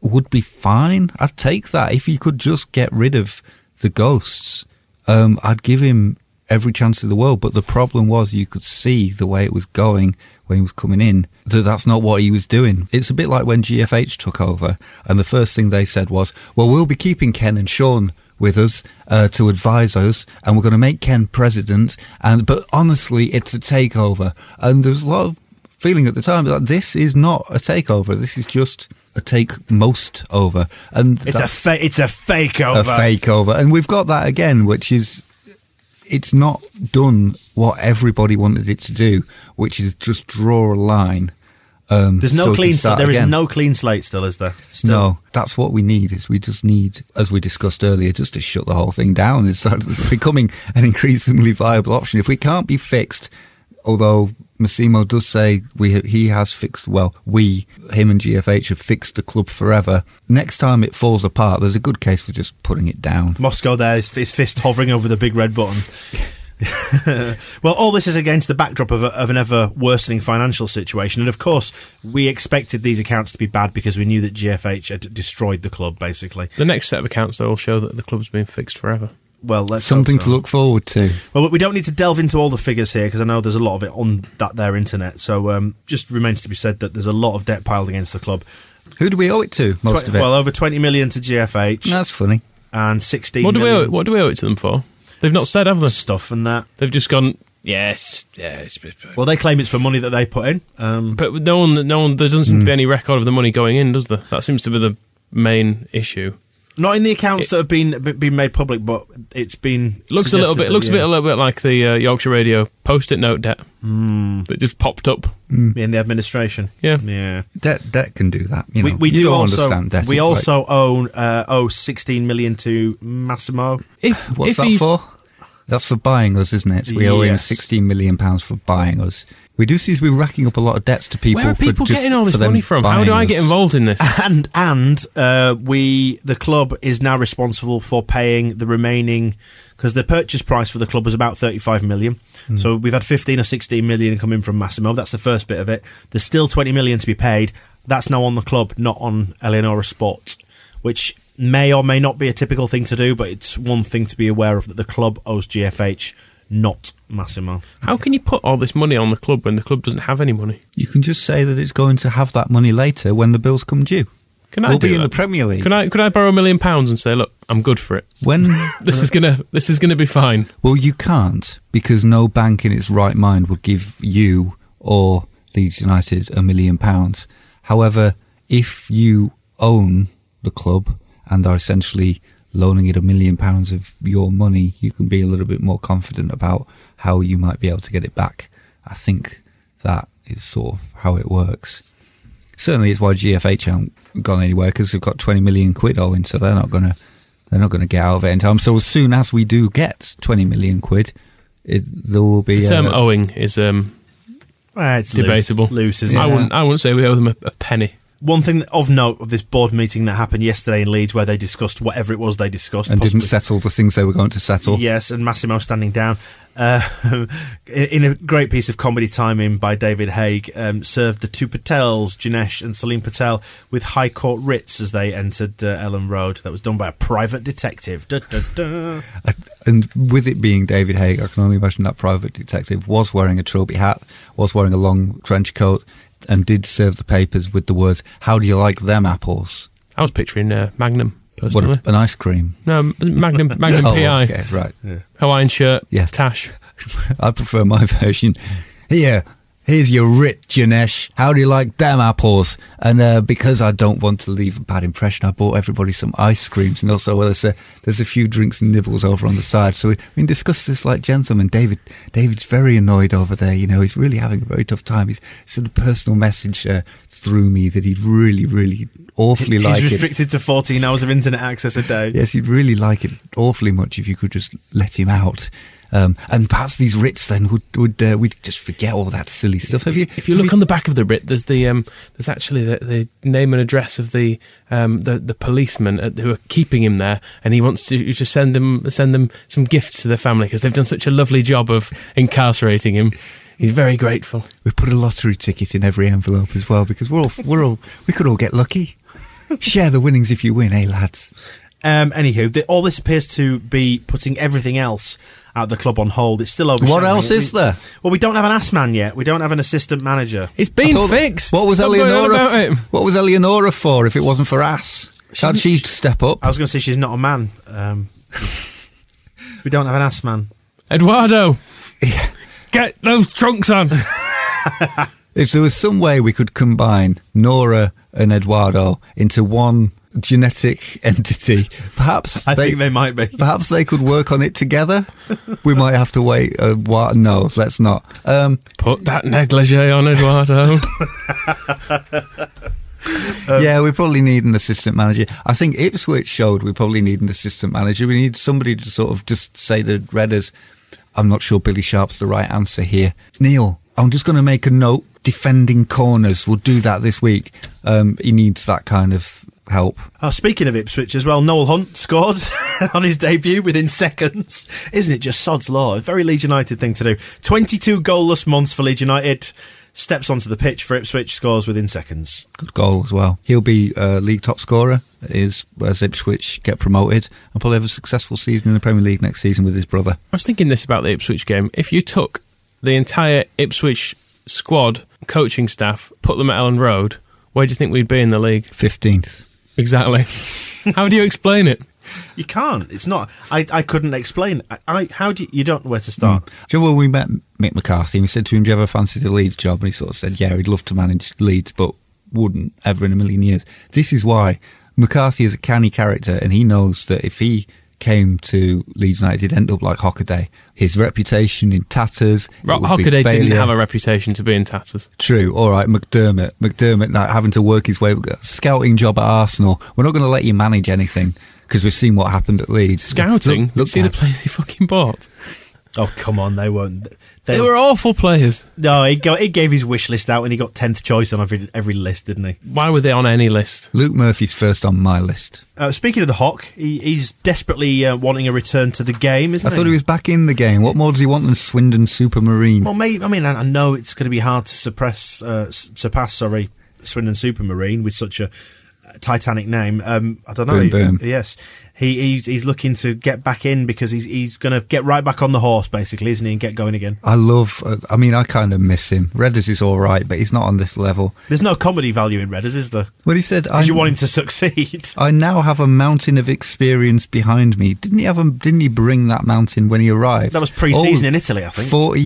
would be fine. I'd take that if he could just get rid of the ghosts. Um, I'd give him every chance in the world. But the problem was you could see the way it was going when he was coming in that that's not what he was doing. It's a bit like when GFH took over, and the first thing they said was, "Well, we'll be keeping Ken and Shaun." With us uh, to advise us, and we're going to make Ken president. And but honestly, it's a takeover, and there's a lot of feeling at the time that this is not a takeover. This is just a take most over, and It's a fa- it's a fake over. a fake over. And we've got that again, which is it's not done what everybody wanted it to do, which is just draw a line. Um, There's no so clean. start There is again. no clean slate. Still, is there? Still. No, that's what we need. Is we just need, as we discussed earlier, just to shut the whole thing down. It's, it's becoming an increasingly viable option. If we can't be fixed, although Massimo does say we he has fixed. Well, we him and GFH have fixed the club forever. Next time it falls apart, there's a good case for just putting it down. Moscow there, his fist hovering over the big red button. well, all this is against the backdrop of, a, of an ever worsening financial situation. And of course, we expected these accounts to be bad because we knew that GFH had destroyed the club, basically. The next set of accounts, though, will show that the club's been fixed forever. Well, let's Something so. to look forward to. Well, we don't need to delve into all the figures here because I know there's a lot of it on that there internet. So um, just remains to be said that there's a lot of debt piled against the club. Who do we owe it to? Most Twe- of it. Well, over 20 million to GFH That's funny. and 16 What do we owe? it- What do we owe it to them for? They've not said, have they? stuff and that. They've just gone. Yes, yes. Well, they claim it's for money that they put in. Um, But no one, no one. There doesn't seem to be Hmm. any record of the money going in, does there? That seems to be the main issue. Not in the accounts that have been been made public, but it's been Looks a little bit. that, Looks a bit a little bit like the uh, Yorkshire Radio post-it note debt Hmm. that just popped up. in the administration. Yeah. yeah. Debt, debt can do that. You know, we we you do also understand debt. we It's like, also own uh, owe sixteen million to Massimo. If what's if that he, for? That's for buying us, isn't it? We owe him sixteen million pounds for buying us. We do seem to be racking up a lot of debts to people. where are for people just- getting all this money from? How do I get involved in this? And and uh, we the club is now responsible for paying the remaining because the purchase price for the club was about thirty five million. Hmm. So we've had fifteen or sixteen million coming from Massimo. That's the first bit of it. There's still twenty million to be paid. That's now on the club, not on Eleonora Sport, which may or may not be a typical thing to do, but it's one thing to be aware of that the club owes GFH, not Massimo. How can you put all this money on the club when the club doesn't have any money? You can just say that it's going to have that money later when the bills come due. Can I we'll do be in the Premier League. Could I could I borrow a million pounds and say, look, I'm good for it. when This is gonna this is gonna be fine. well, you can't because no bank in its right mind would give you or Leeds United a million pounds. However, if you own the club and are essentially loaning it a million pounds of your money, you can be a little bit more confident about how you might be able to get it back. I think that is sort of how it works. Certainly, it's why GFH haven't gone anywhere because they've got 20 million quid owing, so they're not going to they're not going to get out of it in time. So as soon as we do get 20 million quid, it, there will be The term uh, owing is um, Uh, it's debatable. loose, loose isn't I it? wouldn't I wouldn't say we owe them a, a penny. One thing of note of this board meeting that happened yesterday in Leeds, where they discussed whatever it was they discussed, and didn't settle the things they were going to settle. Yes, and Massimo standing down. Uh, in in a great piece of comedy timing by David Haigh, um, served the two Patels, Janesh and Salim Patel, with High Court writs as they entered uh, Elland Road. That was done by a private detective. Da, da, da. And with it being David Haigh, I can only imagine that private detective was wearing a trilby hat, was wearing a long trench coat, and did serve the papers with the words, How do you like them apples? I was picturing uh, Magnum What, personally. a- an ice cream. no, Magnum Magnum oh, PI, okay, right. Hawaiian shirt, Yes. tash. I prefer my version. Here, here's your writ, Janesh. How do you like them apples? And uh, because I don't want to leave a bad impression, I bought everybody some ice creams, and also well, there's a there's a few drinks and nibbles over on the side. So we, we can discuss this like gentlemen. David, David's very annoyed over there. You know, he's really having a very tough time. He's sent a personal message uh, through me that he'd really, really awfully He's like it. restricted to 14 hours of internet access a day. Yes, he'd really like it awfully much if you could just let him out. Um, and perhaps these writs then would would uh, we'd just forget all that silly stuff. Have you? If you look on the back of the writ, there's the um, there's actually the, the name and address of the um, the the policeman at, who are keeping him there, and he wants to just send them send them some gifts to their family because they've done such a lovely job of incarcerating him. He's very grateful. we put a lottery ticket in every envelope as well because we're all we're all we could all get lucky. Share the winnings if you win, eh, lads? Um, anywho, the, all this appears to be putting everything else at the club on hold. It's still over. What else is there? Well, we don't have an ass man yet. We don't have an assistant manager. It's been thought- fixed. What was Stop Eleonora? about. What was Eleonora for if it wasn't for ass? Can't she step up? I was going to say she's not a man. Um, we don't have an ass man. Eduardo, get those trunks on. If there was some way we could combine Nora and Eduardo into one genetic entity, perhaps I think they might be. Perhaps they could work on it together. We might have to wait a while. No, let's not. Um, Put that negligee on, Eduardo. yeah, we probably need an assistant manager. I think Ipswich showed we probably need an assistant manager. We need somebody to sort of just say the Redders. I'm not sure Billy Sharp's the right answer here. Neil, I'm just going to make a note. Defending corners. We'll do that this week. Um, he needs that kind of help. Oh, speaking of Ipswich as well, Noel Hunt scored on his debut within seconds. Isn't it just sod's law? A very Leeds United thing to do. 22 goalless months for Leeds United. Steps onto the pitch for Ipswich, scores within seconds. Good goal as well. He'll be uh, league top scorer. Is as Ipswich get promoted and probably have a successful season in the Premier League next season with his brother. I was thinking this about the Ipswich game. If you took the entire Ipswich squad, coaching staff, put them at Elland Road, where do you think we'd be in the league? Fifteenth. Exactly. How do you explain it? You can't. It's not. I, I couldn't explain. I, I how do you, you don't know where to hmm. start? Do you know when we met Mick McCarthy and we said to him, Do you ever fancy the Leeds job? And he sort of said, Yeah, he'd love to manage Leeds, but wouldn't ever in a million years. This is why McCarthy is a canny character and he knows that if he came to Leeds United, he'd end up like Hockaday. His reputation in tatters. it Ro- would be Hockaday didn't have a reputation to be in tatters. True. All right, McDermott. McDermott now having to work his way. Scouting job at Arsenal. We're not going to let you manage anything because we've seen what happened at Leeds. Scouting? Look, look See the place he fucking bought? Oh come on, they won't. They were awful players. No, he, go, he gave his wish list out and he got tenth choice on every every list, didn't he? Why were they on any list? Luke Murphy's first on my list. Uh, speaking of the Hawk, he, he's desperately uh, wanting a return to the game, isn't he? I thought he was back in the game. What more does he want than Swindon Supermarine? Well, maybe, I mean, I I know it's going to be hard to suppress, uh, surpass, sorry, Swindon Supermarine with such a Titanic name. Um, I don't know. Boom, boom. Yes, he, he's he's looking to get back in because he's he's going to get right back on the horse, basically, isn't he, and get going again. I love. Uh, I mean, I kind of miss him. Redders is all right, but he's not on this level. There's no comedy value in Redders, is there? When he said, I, Because you want him to succeed. I now have a mountain of experience behind me. Didn't he have a, Didn't he bring that mountain when he arrived? That was pre-season Oh, in Italy, I think. Forty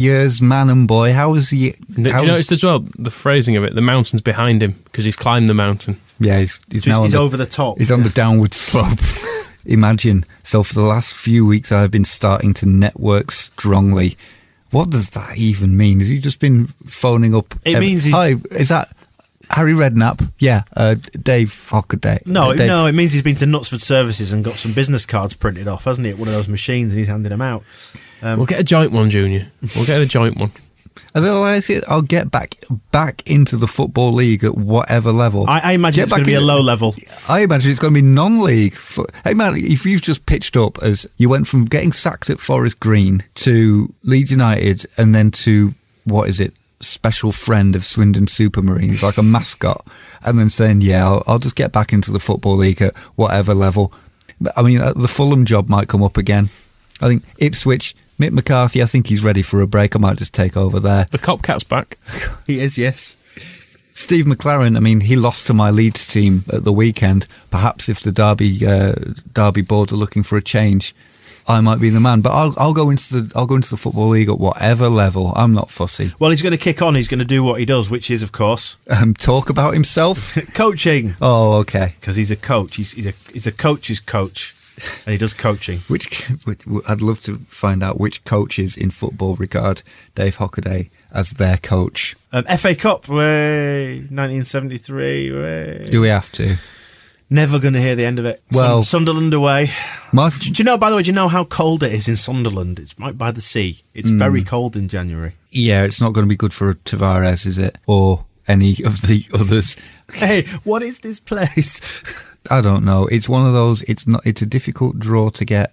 Years, man and boy. How is he? Do you how is- notice as well the phrasing of it? The mountain's behind him because he's climbed the mountain. Yeah, he's, he's So now he's on the, over the top. He's on the downward slope. Imagine. So for the last few weeks, I've been starting to network strongly. What does that even mean? Has he just been phoning up? It means he's- Hi, is that Harry Redknapp? Yeah, uh, Dave Hockaday. No, uh, Dave- no, it means he's been to Knutsford Services and got some business cards printed off, hasn't he, at one of those machines, and he's handing them out. Um, we'll get a joint one, Junior. We'll get a joint one. Otherwise, it- I'll get back back into the football league at whatever level. I, I imagine Get it's going to be a low level. I imagine it's going to be non-league. fo- Hey man, if you've just pitched up as you went from getting sacked at Forest Green to Leeds United and then to what is it? Special friend of Swindon Supermarines, like a mascot, and then saying, "Yeah, I'll, I'll just get back into the football league at whatever level." I mean, uh, the Fulham job might come up again. I think Ipswich, Mick McCarthy. I think he's ready for a break. I might just take over there. The Copcat's back. He is, yes. Steve McClaren, I mean, he lost to my Leeds team at the weekend. Perhaps if the Derby uh, Derby board are looking for a change, I might be the man. But I'll, I'll go into the I'll go into the football league at whatever level. I'm not fussy. Well, he's going to kick on. He's going to do what he does, which is, of course, Um, talk about himself. coaching. oh, okay. Because he's a coach. He's, he's, a, he's a coach's coach, and he does coaching. Which, which I'd love to find out which coaches in football regard Dave Hockaday as their coach. Um, FA Cup, way 1973. Way. Do we have to? Never going to hear the end of it. Well- Sun- Sunderland away. My Do you know? By the way, do you know how cold it is in Sunderland? It's right by the sea. It's Hmm. very cold in January. yeah, it's not going to be good for Tavares, is it? Or any of the others. Hey, what is this place? I don't know. It's one of those. It's not. It's a difficult draw to get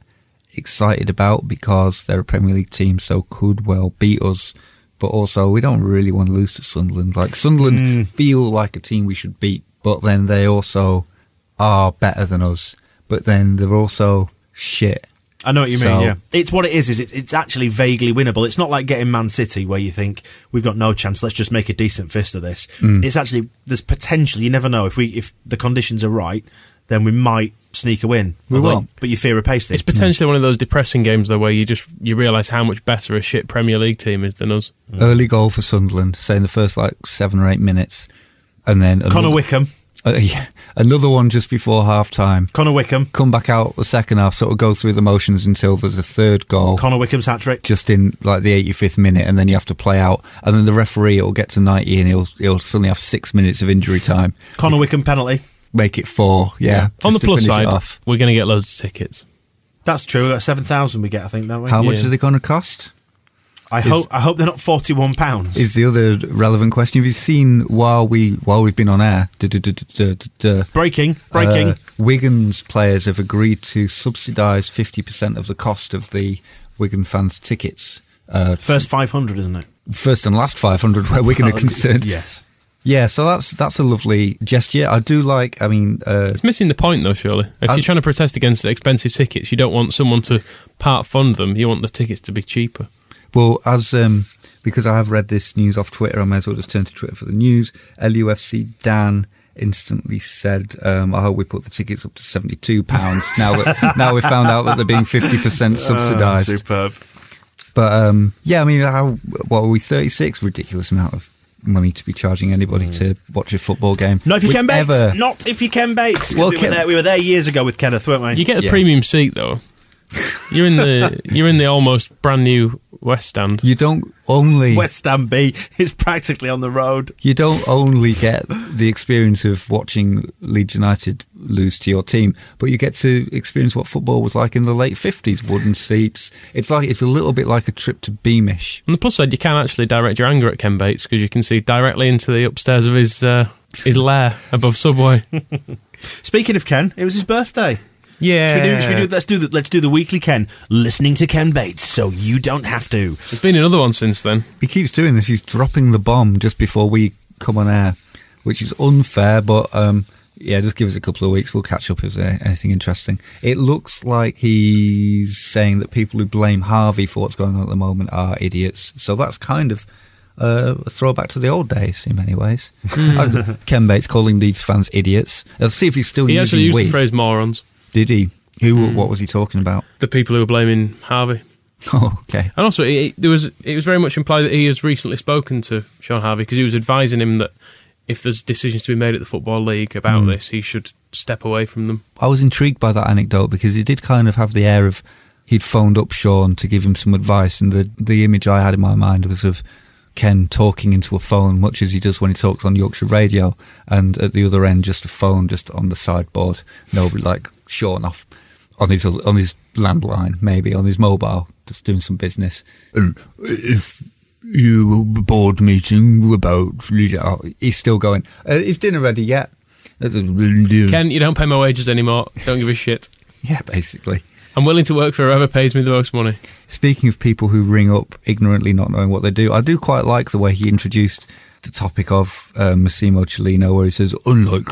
excited about because they're a Premier League team, so could well beat us. But also, we don't really want to lose to Sunderland. Like Sunderland hmm. feel like a team we should beat, but then they also are better than us. But then they're also shit. I know what you So- mean. Yeah, it's what it is. Is it's, it's actually vaguely winnable. It's not like getting Man City where you think we've got no chance. Let's just make a decent fist of this. Mm. It's actually there's potential. You never know if we if the conditions are right, then we might sneak a win. We Although- won't. but you fear a pasting. It's potentially one of those depressing games though, where you just you realise how much better a shit Premier League team is than us. Early goal for Sunderland, say in the first like seven or eight minutes, and then Connor Wickham. Uh, yeah, another one just before half time. Connor Wickham. come back out the second half, sort of go through the motions until there's a third goal Connor Wickham's hat trick. just in like the 85th minute, and then you have to play out, and then the referee will get to 90 and he'll he'll suddenly have six minutes of injury time, Connor Wickham penalty. make it four. Yeah. On the plus side, off. we're going to get loads of tickets. That's true. That's seven thousand we get. I think, don't we? how much Yeah. are they going to cost? I is- hope. I hope they're not forty-one pounds. Is the other relevant question? Have you seen while we while we've been on air? duh, duh, duh, duh, duh, duh, breaking? Breaking. uh, Wigan's players have agreed to subsidise 50% of the cost of the Wigan fans' tickets. Uh, First five hundred, isn't it? first and last 500 where Wigan are concerned. Yes. Yeah, so that's that's a lovely gesture. I do like. I mean, uh, It's missing the point though, surely. If I- you're trying to protest against expensive tickets, you don't want someone to part fund them. You want the tickets to be cheaper. Well, as um, because I have read this news off Twitter, I may as well just turn to Twitter for the news. LUFC Dan instantly said, um, "I hope we put the tickets up to seventy two pounds now that now we found out that they're being fifty percent subsidised." superb. But um, yeah, I mean, how what are we? Thirty six, ridiculous amount of money to be charging anybody to watch a football game. Not if you Ken Bates. Whichever- Not if you Ken Bates. 'Cause Well, we, Ken- were there, we were there years ago with Kenneth, weren't we? You get a Yeah. premium seat though. You're in the you're in the almost brand new West Stand. You don't only West Ham B is practically on the road. you don't only get the experience of watching Leeds United lose to your team, but you get to experience what football was like in the late fifties. Wooden seats. It's like it's a little bit like a trip to Beamish. On the plus side, you can actually direct your anger at Ken Bates because you can see directly into the upstairs of his uh, his lair above Subway. Speaking of Ken, it was his birthday. Yeah, Should we do? Should we do? Let's do the. Let's do the weekly Ken. Listening to Ken Bates, so you don't have to. There's been another one since then. He keeps doing this. He's dropping the bomb just before we come on air, which is unfair. But um, yeah, just give us a couple of weeks. We'll catch up if there's anything interesting. It looks like he's saying that people who blame Harvey for what's going on at the moment are idiots. So that's kind of uh, a throwback to the old days in many ways. Ken Bates calling these fans idiots. Let's see if he's still He using actually used we. the phrase morons. Did he? Who? What hmm. was he talking about? The people who were blaming Harvey. Oh, okay. And also, it, there was it was very much implied that he has recently spoken to Shaun Harvey because he was advising him that if there's decisions to be made at the football league about hmm. this, he should step away from them. I was intrigued by that anecdote because he did kind of have the air of he'd phoned up Sean to give him some advice, and the the image I had in my mind was of Ken talking into a phone, much as he does when he talks on Yorkshire radio, and at the other end, just a phone just on the sideboard. Nobody like Shaun off on his on his landline, maybe on his mobile, just doing some business. And if you board meeting about oh, he's still going. Uh, is dinner ready yet? Ken, you don't pay my wages anymore. Don't give a shit. Yeah, basically. I'm willing to work for whoever pays me the most money. Speaking of people who ring up ignorantly, not knowing what they do, I do quite like the way he introduced the topic of uh, Massimo Cellino, where he says, unlike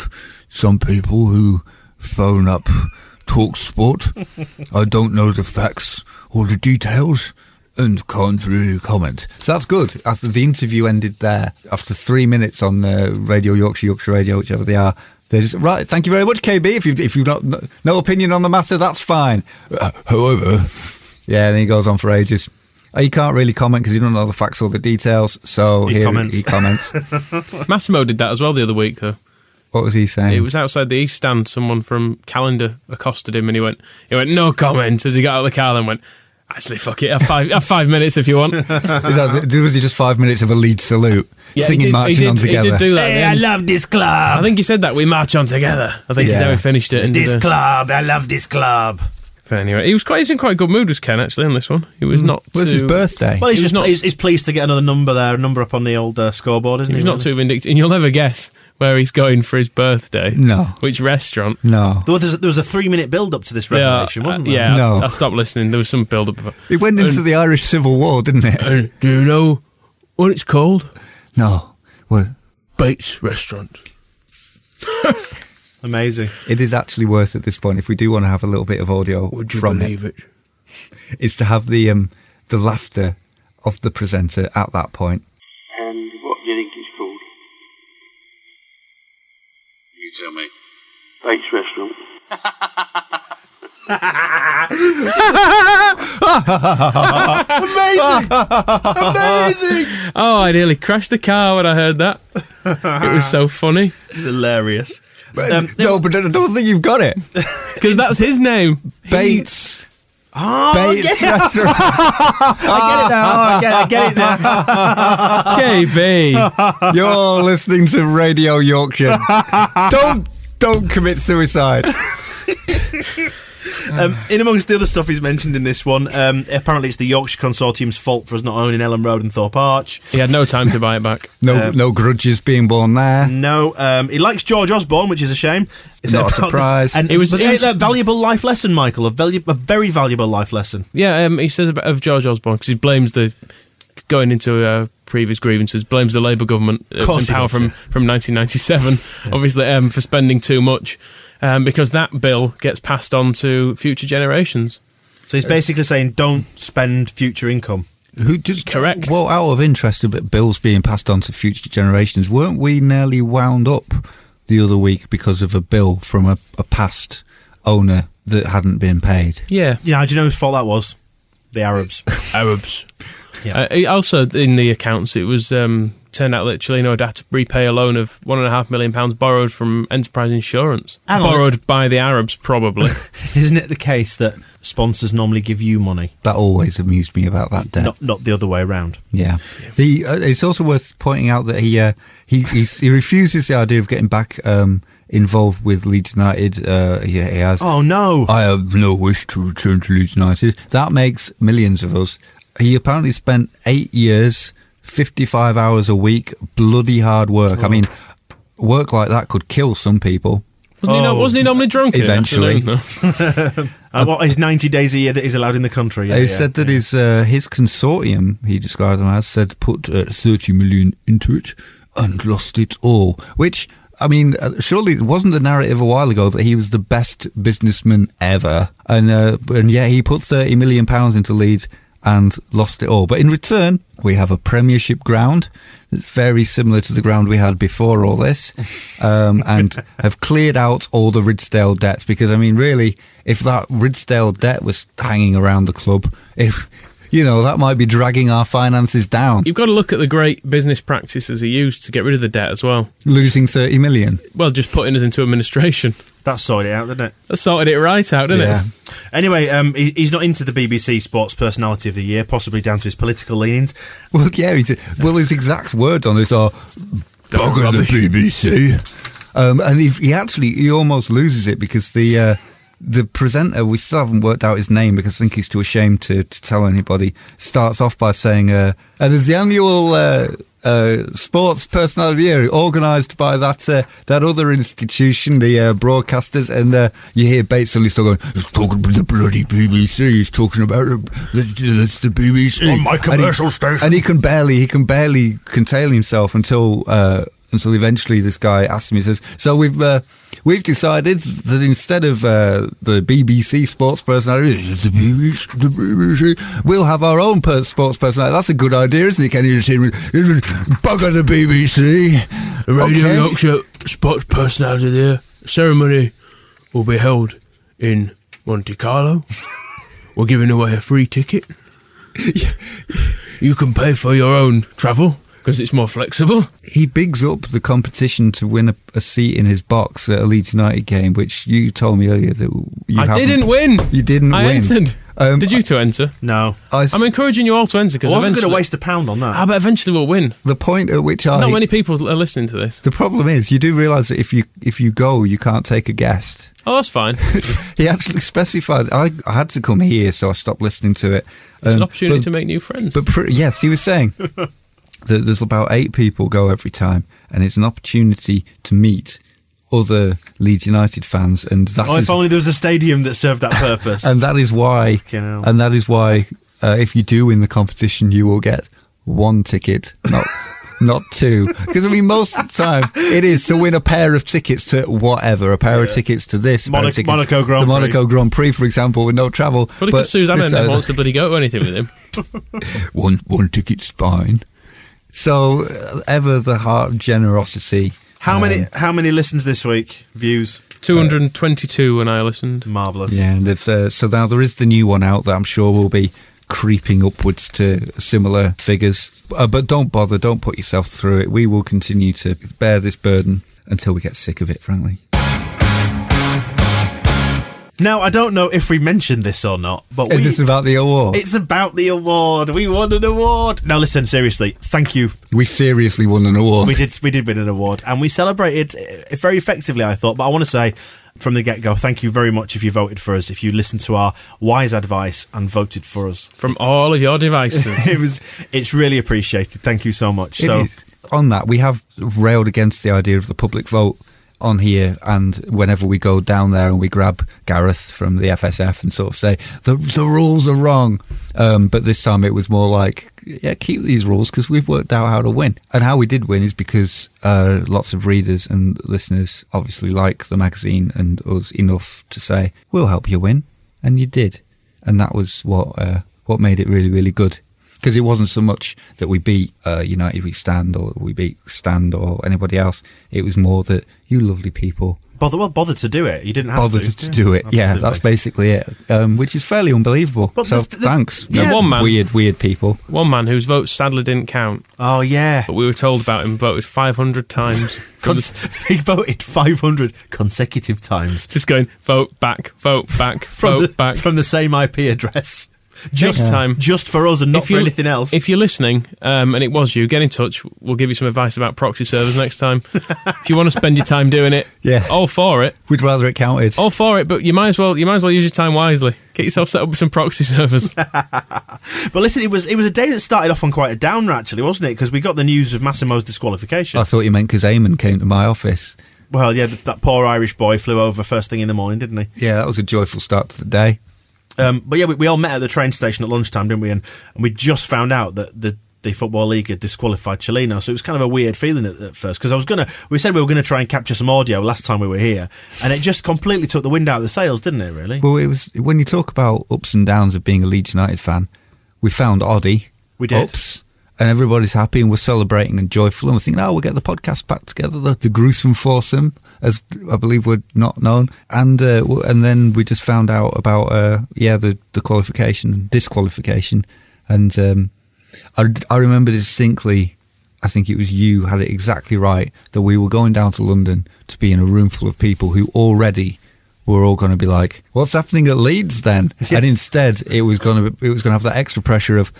some people who phone up Talk Sport, I don't know the facts or the details and can't really comment. So that's good. After the interview ended there, after three minutes on uh, Radio Yorkshire, Yorkshire Radio, whichever they are, just right. Thank you very much, KB. If you if you've not no opinion on the matter, that's fine. Uh, however, yeah, and he goes on for ages. Uh, He can't really comment because he don't know the facts or the details. So He here comments. he comments. Massimo did that as well the other week, though. what was he saying? It was outside the East Stand. Someone from Calendar accosted him, and he went, "He went no comment." As he got out of the car, and went, "Actually, fuck it. Have five, have five minutes if you want." Is that, was he just five minutes of a lead salute, Yeah, he singing, did- marching did, on together? Do that. at Hey, I love this club. I think he said that we march on together. I think Yeah. is how he finished it. This did a- club. I love this club. But anyway, he was quite. He's in quite a good mood, was Ken actually on this one. He was not. Well, it's his birthday. Well, he's He just not- he's, he's pleased to get another number there, a number up on the old uh, scoreboard, isn't He He's was not too vindictive, and you'll never guess where he's going for his birthday. No. Which restaurant? no, There was, there was a three minute build up to this Yeah, wasn't uh, there? Yeah, No. I, I stopped listening. There was some build up. it went into And- the Irish Civil War, didn't it? Uh, do you know what it's called? No, well, Bates Restaurant. Amazing. it is actually worth at this point if we do want to have a little bit of audio Would you from believe it, it? is to have the um the laughter of the presenter at that point. And what do you think it's called? You tell me. Bates Restaurant. Oh, I nearly crashed the car when I heard that. it was so funny Hilarious. But, Um, no, but I don't think you've got it. because that's his name. Bates. Oh, Bates yeah. restaurant. I get it now. I get, I get it now. KB. You're listening to Radio Yorkshire. don't don't commit suicide. Um, in amongst the other stuff he's mentioned in this one, um, apparently it's the Yorkshire Consortium's fault for us not owning Elland Road and Thorpe Arch. He had no time to buy it back. No no grudges being born there. No, um, he likes George Osborne, which is a shame. It's Not a about- surprise. And It was- it was- a valuable life lesson, Michael. A, valu- a very valuable life lesson. Yeah, um, he says about, of George Osborne because he blames the going into uh, previous grievances, blames the Labour government uh, course in he power does, from yeah. from 1997, obviously um, for spending too much, um, because that bill gets passed on to future generations. So he's basically saying, don't spend future income. Who just Correct. Well, out of interest about bills being passed on to future generations, weren't we nearly wound up the other week because of a bill from a, a past owner that hadn't been paid? Yeah, Yeah, do you know whose fault that was? The Arabs. Arabs. Yeah. Uh, also, in the accounts, it was um, turned out that Cellino had had to repay a loan of one and a half million pounds borrowed from Enterprise Insurance. Hang on. borrowed by the Arabs, probably. Isn't it the case that sponsors normally give you money, That always amused me about that debt. not not the other way around? Yeah. The, uh, it's also worth pointing out that he uh, he he's, he refuses the idea of getting back um, involved with Leeds United. Uh, he, he has. Oh no! I have no wish to return to Leeds United. That makes millions of us. He apparently spent eight years, 55 hours a week, bloody hard work. I mean, work like that could kill some people. Wasn't, he, not, Oh. wasn't he normally drunk? Eventually. afternoon? No. Uh, what is ninety days a year that he's allowed in the country? Yeah, he yeah. said that his uh, his consortium, he described them as, said put uh, 30 million into it and lost it all. Which, I mean, uh, surely it wasn't the narrative a while ago that he was the best businessman ever, and uh, and yet he put 30 million pounds into Leeds and lost it all. But in return, we have a Premiership ground that's very similar to the ground we had before all this, um, and have cleared out all the Ridsdale debts. Because I mean, really, if that Ridsdale debt was hanging around the club, if you know, that might be dragging our finances down. You've got to look at the great business practices he used to get rid of the debt as well. Losing 30 million. Well, just putting us into administration. that sorted it out, didn't it? That sorted it right out, didn't Yeah. it? Anyway, um, he, he's not into the BBC Sports Personality of the Year, possibly down to his political leanings. Well, yeah, he's, well, his exact words on this are bugger the BBC. Um, and he, he actually, he almost loses it because the, uh, the presenter, we still haven't worked out his name because I think he's too ashamed to, to tell anybody, starts off by saying, uh, and there's the annual, uh, uh, sports personality of the year organised by that uh, that other institution, the uh, broadcasters, and uh, you hear Bates suddenly still going, "He's talking about the bloody BBC. He's talking about the, that's the BBC On my And he- commercial station. and he can barely he can barely contain himself until uh, until eventually this guy asks him. He says, "So we've." We've decided that instead of uh, the BBC sports personality, the BBC, the BBC, we'll have our own per- sports personality. That's a good idea, isn't it, Kenny? Bugger the BBC. Radio Okay. Yorkshire Sports Personality there. Ceremony will be held in Monte Carlo. We're giving away a free ticket. You can pay for your own travel because it's more flexible. He bigs up the competition to win a, a seat in his box at a Leeds United game, which you told me earlier that you I didn't win. You didn't I win. entered. Um, Did you two enter? No. I s- I'm encouraging you all to enter because I because wasn't going to waste a pound on that. Ah, but eventually we'll win. the point at which I Not many people are listening to this. The problem is, you do realise that if you if you go, you can't take a guest. Oh, that's fine. He actually specified. I, I had to come here, so I stopped listening to it. an Um, opportunity but, to make new friends. But pr- yes, he was saying that there's about eight people go every time, and it's an opportunity to meet other Leeds United fans, and that's oh, if only there was a stadium that served that purpose. and that is why, and that is why, uh, if you do win the competition, you will get one ticket, not not two. Because I mean, most of the time it is to win a pair of tickets to whatever, a pair of tickets to this, a pair of Monaco- tickets- Monaco Grand the Prix. Monaco Grand Prix, for example, with no travel. but because Susanna this- never uh, wants to bloody go to anything with him. one one ticket's fine. So uh, ever the heart of generosity. how um, many how many listens this week? Views? 222 when I listened. Marvelous. Yeah, and if uh, so now there is the new one out that I'm sure will be creeping upwards to similar figures. Uh, but don't bother, don't put yourself through it. We will continue to bear this burden until we get sick of it, frankly. Now I don't know if we mentioned this or not, but Is we, this about the award? it's about the award. We won an award. Now listen, seriously, thank you. we seriously won an award. We did we did win an award, and we celebrated uh, very effectively. I thought, but I want to say from the get go, thank you very much if you voted for us, if you listened to our wise advice and voted for us. From all of your devices. it was it's really appreciated. Thank you so much. It so is. On that, we have railed against the idea of the public vote on here, and whenever we go down there and we grab Gareth from the FSF and sort of say the the rules are wrong, um, but this time it was more like yeah, keep these rules because we've worked out how to win, and how we did win is because uh, lots of readers and listeners obviously like the magazine and us enough to say we'll help you win, and you did, and that was what uh, what made it really really good. Because it wasn't so much that we beat uh, United we stand or we beat Stand or anybody else. It was more that you lovely people bother well bother to do it. You didn't have bothered to, to do it. Yeah, that's basically it. Um, which is fairly unbelievable. But so the- the- thanks. yeah. No, One man- Weird, weird people. One man whose vote sadly didn't count, Oh yeah. but we were told about him voted 500 times. from the- he voted 500 consecutive times just going vote back, vote back, from vote the, back. from the same IP address. Next time, just for us and not if for you- anything else. If you're listening um, and it was you, get in touch. We'll give you some advice about proxy servers next time. if you want to spend your time doing it, Yeah. all for it, We'd rather it counted. all for it. But you might as well you might as well use your time wisely. Get yourself set up with some proxy servers. but listen, it was it was a day that started off on quite a downer, actually, wasn't it? Because we got the news of Massimo's disqualification. I thought you meant because Eamon came to my office. well, yeah, th- that poor Irish boy flew over first thing in the morning, didn't he? Yeah, that was a joyful start to the day. Um, but yeah, we, we all met at the train station at lunchtime, didn't we? And, and we just found out that the the football league had disqualified Cellino, so it was kind of a weird feeling at, at first because I was gonna. We said we were gonna try and capture some audio last time we were here, and it just completely took the wind out of the sails, didn't it? Really? Well, it was when you talk about ups and downs of being a Leeds United fan. We found Oddie. We did. Ups, and everybody's happy and we're celebrating and joyful and we're thinking, oh, we'll get the podcast back together, the, the gruesome foursome, as I believe we're not known. And uh, and then we just found out about uh, yeah the the qualification and disqualification, and um, I I remember distinctly. I think it was you had it exactly right that we were going down to London to be in a room full of people who already were all going to be like, "What's happening at Leeds then?" And instead, it was going to it was going to have that extra pressure of,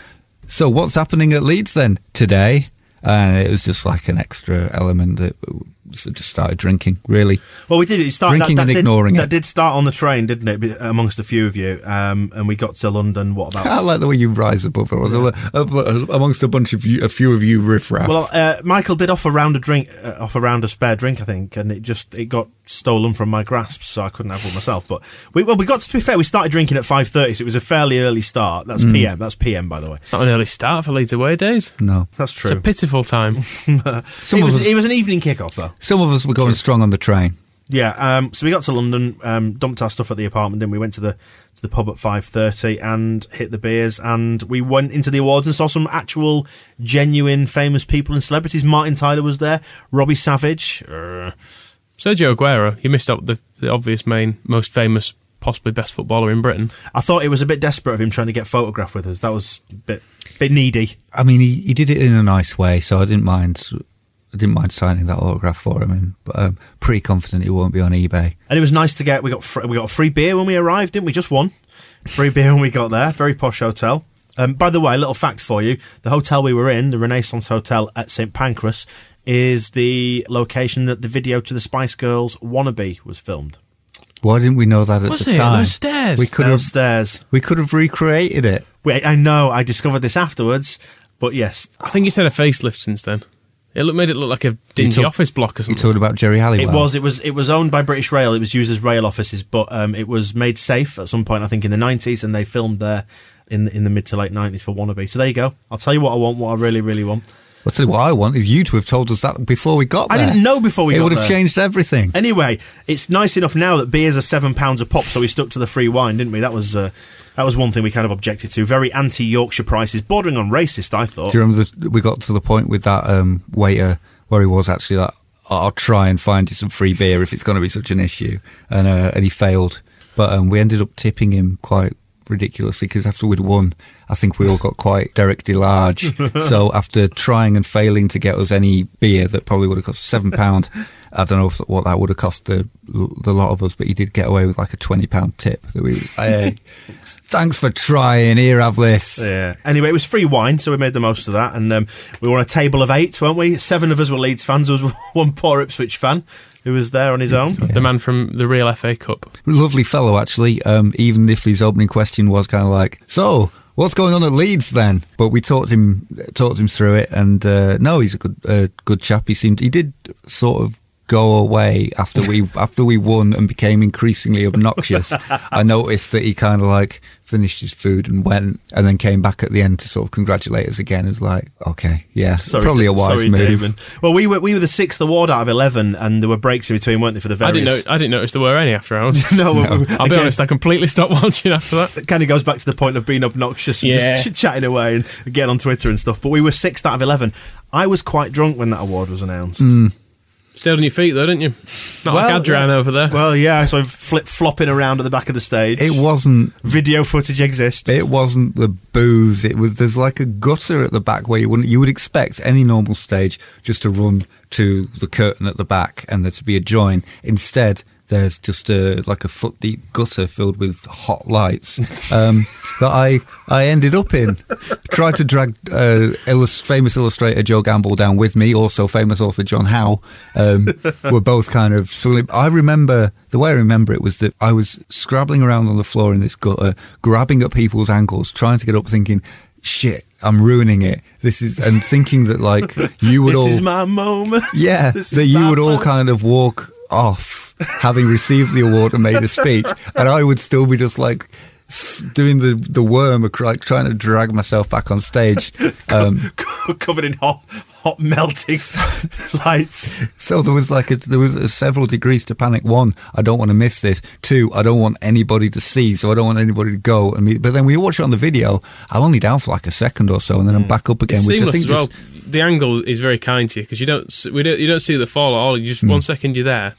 "So what's happening at Leeds then today?" And it was just like an extra element that so just started drinking. Really, Well, we did. It started Drinking that, and that did- ignoring That it. That did start on the train, didn't it? Amongst a few of you, um, and we got to London. What about? I like the way you rise above it, amongst a bunch of you, a few of you riffraff. Well, uh, Michael did offer round a drink, uh, offer round a spare drink, I think, and it just it got stolen from my grasp, so I couldn't have one myself. But we well, we got to be fair, we started drinking at five thirty, so it was a fairly early start. That's Mm. PM. That's PM, by the way. it's not an early start for Leeds away days. no, That's true. It's a pitiful time. It was us, it was an evening kickoff though. Some of us were going strong on the train. Yeah. Um, so we got to London, um, dumped our stuff at the apartment, then we went to the to the pub at five thirty and hit the beers, and we went into the awards and saw some actual, genuine, famous people and celebrities. Martin Tyler was there, Robbie Savage. Uh, Sergio Aguero, you missed out the, the obvious main, most famous, possibly best footballer in Britain. I thought it was a bit desperate of him trying to get photographed with us. That was a bit bit needy. I mean, he, he did it in a nice way, so I didn't mind. I didn't mind signing that autograph for him, and but I'm pretty confident it won't be on eBay. And it was nice to get. We got fr- we got a free beer when we arrived, didn't we? Just one free beer when we got there. Very posh hotel. Um, by the way, a little fact for you: the hotel we were in, the Renaissance Hotel at St Pancras, is the location that the video to the Spice Girls "Wannabe" was filmed. Why didn't we know that at Was the it? time? Those stairs? We could have. stairs. We could have recreated it. Wait, I know. I discovered this afterwards, but yes, I think he's had a facelift since then. It looked, made it look like a dingy talk- office block or You something. talked about Geri Halliwell. It was. It was. It was owned by British Rail. It was used as rail offices, but um, it was made safe at some point. I think in the nineties, and they filmed there in in the mid to late nineties for Wannabe. So there you go. I'll tell you what I want. What I really, really want. I'll tell you what I want is you to have told us that before we got there. I didn't know before we got there. It would have there. changed everything. Anyway, it's nice enough now that beers are seven pounds a pop, so we stuck to the free wine, didn't we? That was uh, that was one thing we kind of objected to. Very anti Yorkshire prices, bordering on racist. I thought. Do you remember the, we got to the point with that um, waiter where he was actually like, "I'll try and find you some free beer if it's going to be such an issue," and uh, and he failed. But um, we ended up tipping him quite ridiculously because after we'd won, I think we all got quite directly large. so after trying and failing to get us any beer that probably would have cost seven pound, I don't know if, what that would have cost the, the lot of us, but he did get away with like a twenty pound tip. That we, hey, thanks for trying. Here, have this. Yeah. Anyway, it was free wine, so we made the most of that, and um, we were on a table of eight, weren't we? Seven of us were Leeds fans. There was one poor Ipswich fan who was there on his own. The man from the real FA Cup. lovely fellow actually. Um, even if his opening question was kind of like so what's going on at leeds then? But we talked him talked him through it and uh, no he's a good uh, good chap. He seemed he did sort of go away after we after we won and became increasingly obnoxious. I noticed that he kind of like finished his food and went and then came back at the end to sort of congratulate us again as like okay yeah Sorry, probably a wise sorry, move Damon. Well, we were we were the sixth award out of eleven, and there were breaks in between, weren't there? For the I various. didn't know. I didn't notice there were any after hours. no, we- I'll be again, honest. I completely stopped watching after that. It kind of goes back to the point of being obnoxious and Yeah. just chatting away and getting on Twitter and stuff. But we were sixth out of eleven. I was quite drunk when that award was announced. Mm. Stayed on your feet though, didn't you? Not like Well, Adrian yeah. over there. Well, yeah, so I'm flip flopping around at the back of the stage. It wasn't Video footage exists. It wasn't the booze. It was there's like a gutter at the back where you wouldn't you would expect any normal stage just to run to the curtain at the back and there to be a join. Instead, there's just a like a foot deep gutter filled with hot lights um, that I I ended up in. Tried to drag uh, illus- famous illustrator Joe Gamble down with me, also famous author John Howe. Um, were both kind of struggling. I remember the way I remember it was that I was scrabbling around on the floor in this gutter, grabbing at people's ankles, trying to get up, thinking. Shit, I'm ruining it. This is, and thinking that like you would this all, this is my moment. yeah, This that you would all moment. kind of walk off having received the award and made a speech, and I would still be just like doing the the worm, like trying to drag myself back on stage. Um, covered in hot, hot melting lights. so there was like a, there was a several degrees to panic. One, I don't want to miss this. Two, I don't want anybody to see, so I don't want anybody to go. And me, but then we watch it on the video. I'm only down for like a second or so, and then I'm back up again. It's which I think as well. is- The angle is very kind to you because you don't we don't you don't see the fall at all. You just Hmm. one second you're there.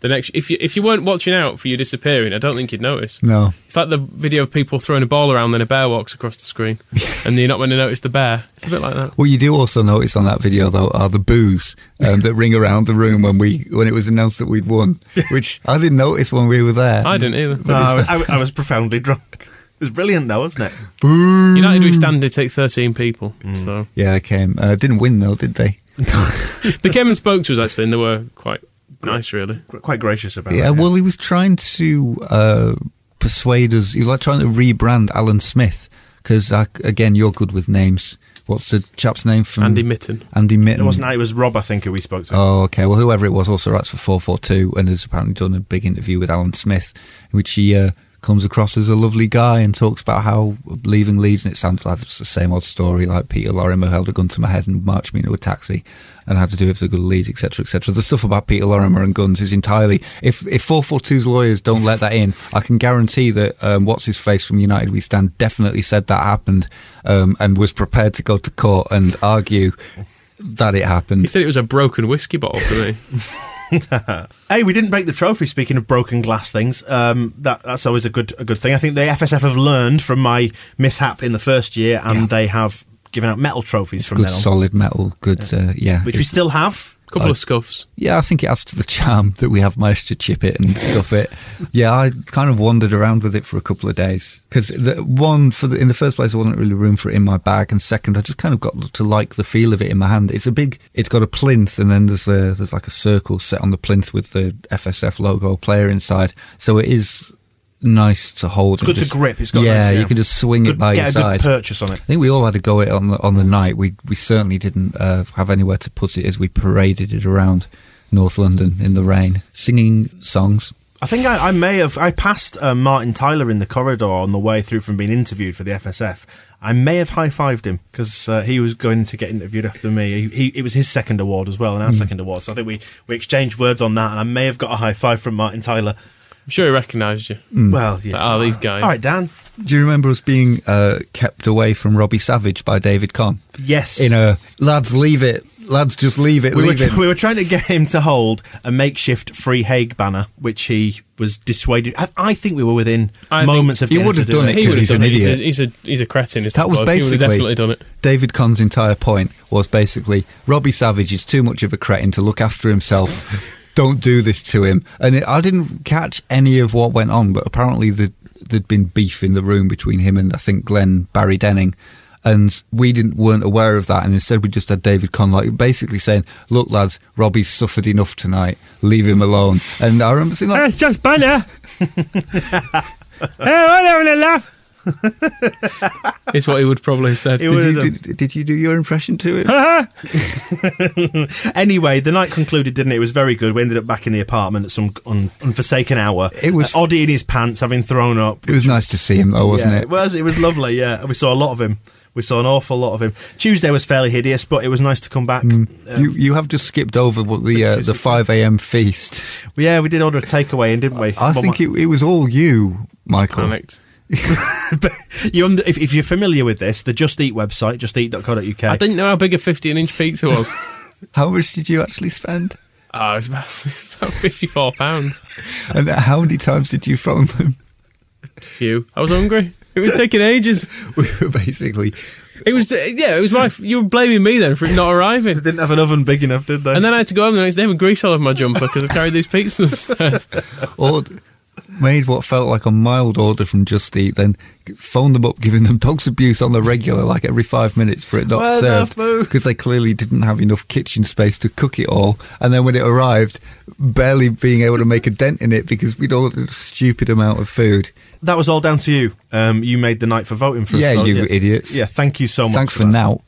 The next, if you if you weren't watching out for you disappearing, I don't think you'd notice. no. It's like the video of people throwing a ball around, then a bear walks across the screen, and you're not going to notice the bear. It's a bit like that. What you do also notice on that video though are the boos um, that ring around the room when we when it was announced that we'd won, which I didn't notice when we were there. I didn't either. No, I, I- I was profoundly drunk. It was brilliant, though, wasn't it? United we stand to take 13 people, Hmm. so Yeah, I came. Uh, didn't win though, did they? they came and spoke to us actually, and they were quite nice, really. Quite gracious about it. Yeah, well, he was trying to uh, persuade us. He was like trying to rebrand Alan Smith because, again, you're good with names. What's the chap's name from Andy Mitten. Andy Mitten. it wasn't. It was Rob, I think, who we spoke to. Oh, okay. Well, whoever it was also writes for 442 and has apparently done a big interview with Alan Smith, in which he uh, comes across as a lovely guy and talks about how leaving Leeds, and it sounded like it's the same old story, like Peter Lorimer held a gun to my head and marched me into a taxi and had to do it for the good of Leeds, etc., etc. The stuff about Peter Lorimer and guns is entirely. If if 442's lawyers don't let that in, I can guarantee that um, what's his face from United We Stand definitely said that happened um, and was prepared to go to court and argue that it happened. He said it was a broken whiskey bottle to me. Hey, we didn't break the trophy. Speaking of broken glass things, um, that that's always a good a good thing. I think the FSF have learned from my mishap in the first year, and they have given out metal trophies from good solid metal, good, yeah, uh, yeah. which we still have. A couple of scuffs. yeah, I think it adds to the charm that we have managed to chip it and stuff it. Yeah, I kind of wandered around with it for a couple of days because one for the, in the first place, there wasn't really room for it in my bag, and second, I just kind of got to like the feel of it in my hand. It's a big, it's got a plinth, and then there's a there's like a circle set on the plinth with the FSF logo player inside, so it is nice to hold. It's good just- to grip. It's got yeah, nice, you can just swing Good- it by get your a side. good purchase on it. I think we all had to go it on the on the night. We we certainly didn't uh, have anywhere to put it as we paraded it around North London in the rain, singing songs. I think I, I may have. I passed uh, Martin Tyler in the corridor on the way through from being interviewed for the FSF. I may have high fived him because uh, he was going to get interviewed after me. He, he, it was his second award as well, and our second award. So I think we, we exchanged words on that, and I may have got a high five from Martin Tyler. I'm sure he recognised you. Well, yeah. Oh, these guys. All right, Dan. Do you remember us being uh, kept away from Robbie Savage by David Conn? Yes. In a lads, leave it, lads, just leave it, we were, it. we were trying to get him to hold a makeshift Free Haigh banner, which he was dissuaded. I, I think we were within I moments of he would have done it He because would have he's done an it. He's a, idiot. he's a he's a cretin. Is That was He would have basically definitely done it. David Conn's entire point was basically Robbie Savage is too much of a cretin to look after himself. Don't do this to him. And it, I didn't catch any of what went on, but apparently the, there'd been beef in the room between him and I think Glenn Barry Denning. And we didn't weren't aware of that, and instead we just had David Conn like basically saying, "Look, lads, Robbie's suffered enough tonight. Leave him alone." And I remember thinking, like, It's just banner. hey, what having a laugh? Is what he would probably have said. Did, you, did, did you do your impression to him? Anyway, the night concluded, didn't it? It was very good. We ended up back in the apartment at some un, unforsaken hour. It was- uh, Oddie in his pants, having thrown up. It was nice to see him, though, wasn't Yeah, it? It was. It was lovely. Yeah, we saw a lot of him. We saw an awful lot of him. Tuesday was fairly hideous, but it was nice to come back. Um, You you have just skipped over what the uh, the five a.m. feast. yeah, we did order a takeaway in, didn't we? I But think my- it, it was all you, Michael. Panicked. under, if, if you're familiar with this, the Just Eat website, justeat.co.uk. I didn't know how big a 15 inch pizza was. How much did you actually spend? Ah, oh, it's about, it's about fifty-four pounds. And how many times did you phone them? A Few. I was hungry. It was taking ages. We were basically It was yeah. It was my. You were blaming me then for it not arriving. They didn't have an oven big enough, did they? And then I had to go home the next day with grease all over my jumper because I carried these pizzas upstairs. or made what felt like a mild order from Just Eat, then phoned them up, giving them dogs abuse on the regular, like every five minutes for it not Where's our served, food? because they clearly didn't have enough kitchen space to cook it all. And then when it arrived, barely being able to make a dent in it because we'd ordered a stupid amount of food. that was all down to you. Um, you made the night for voting for us. Yeah, so, you idiots. Yeah, thank you so much. Thanks for that. now.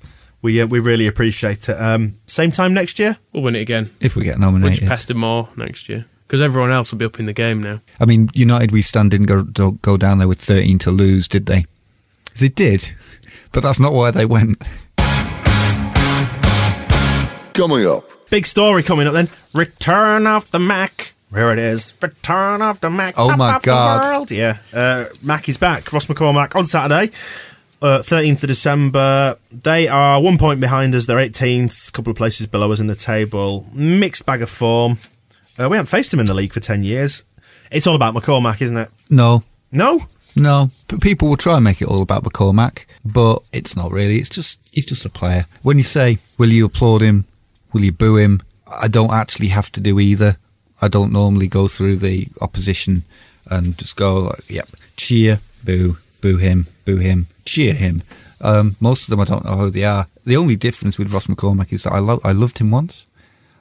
We uh, we really appreciate it. Um, same time next year. We'll win it again. If we get nominated. Which nominated, pester more next year because everyone else will be up in the game now. I mean, United We Stand didn't go go down there with thirteen to lose, did they? They did, but that's not why they went. Coming up. Big story coming up then. Return of the Mac. Here it is. Return of the Mac. Oh my of the God. world. Yeah. Uh, Mac is back. Ross McCormack on Saturday. Uh, 13th of December. They are one point behind us. They're 18th, a couple of places below us in the table. Mixed bag of form. Uh, we haven't faced him in the league for 10 years. It's all about McCormack, isn't it? No, No? No, but people will try and make it all about McCormack, but it's not really. It's just he's just a player. When you say, "Will you applaud him? Will you boo him?" I don't actually have to do either. I don't normally go through the opposition and just go like, "Yep, cheer, boo, boo him, boo him, cheer him." Um, most of them I don't know who they are. The only difference with Ross McCormack is that I lo- I loved him once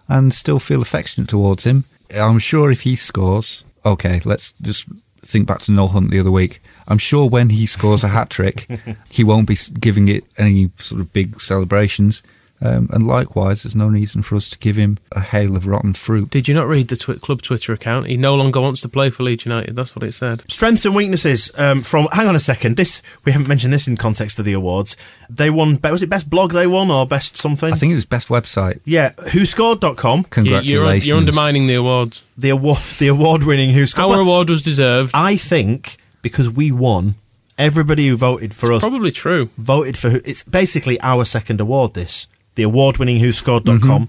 and still feel affectionate towards him. I'm sure if he scores, okay, let's just think back to Noel Hunt the other week. I'm sure when he scores a hat trick, he won't be giving it any sort of big celebrations. Um, and likewise, there's no reason for us to give him a hail of rotten fruit. Did you not read the twi- club Twitter account? He no longer wants to play for Leeds United. That's what it said. Strengths and weaknesses um, from. Hang on a second. This we haven't mentioned this in context of the awards. They won. Was it best blog they won or best something? I think it was best website. Yeah, whoscored.com. You- Congratulations. You're, you're undermining the awards. The award, the award-winning Who Scored. Our Well, award was deserved. I think because we won, everybody who voted for us Probably true. voted for. Who, it's basically our second award. This the award-winning Whoscored.com Mm-hmm.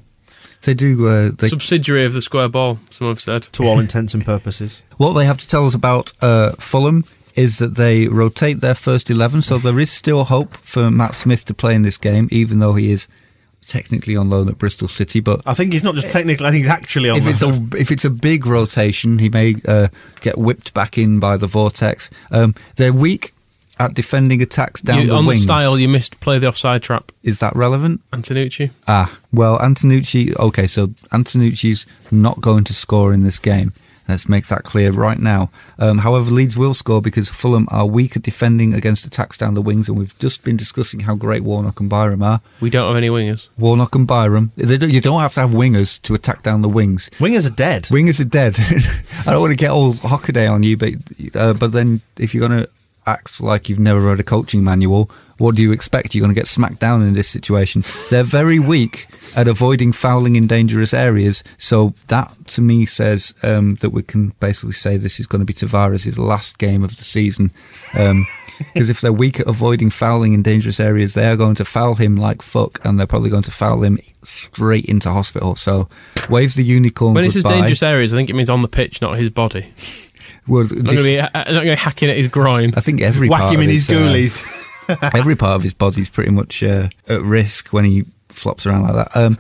They do. Uh, they, Subsidiary of the square ball, some have said. to all intents and purposes. what they have to tell us about uh, Fulham is that they rotate their first 11, so there is still hope for Matt Smith to play in this game, even though he is technically on loan at Bristol City. But I think he's not just technically. I think he's actually on. if it's a if it's a big rotation, he may uh, get whipped back in by the vortex. Um, they're weak at defending attacks down You- the on wings. the style, you missed play the offside trap. is that relevant? Antenucci. Ah, well, Antenucci. Okay, so Antenucci's not going to score in this game. Let's make that clear right now. Um, however, Leeds will score because Fulham are weak at defending against attacks down the wings, and we've just been discussing how great Warnock and Byram are. We don't have any wingers. Warnock and Byram, they don't, you don't have to have wingers to attack down the wings. Wingers are dead. Wingers are dead. I don't want to get all Hockaday on you, but uh, but then if you're going to act like you've never read a coaching manual, what do you expect? You're going to get smacked down in this situation. They're very weak at avoiding fouling in dangerous areas. So that to me says um, that we can basically say this is going to be Tavares' last game of the season. Because if they're weak at avoiding fouling in dangerous areas, they are going to foul him like fuck, and they're probably going to foul him straight into hospital. So wave the unicorn When it says dangerous areas, I think it means on the pitch, not his body. Well, I'm not going to be hacking at his groin. I think every Whack part him of in his uh, ghoulies. every part of his body's pretty much uh, at risk when he flops around like that. Um,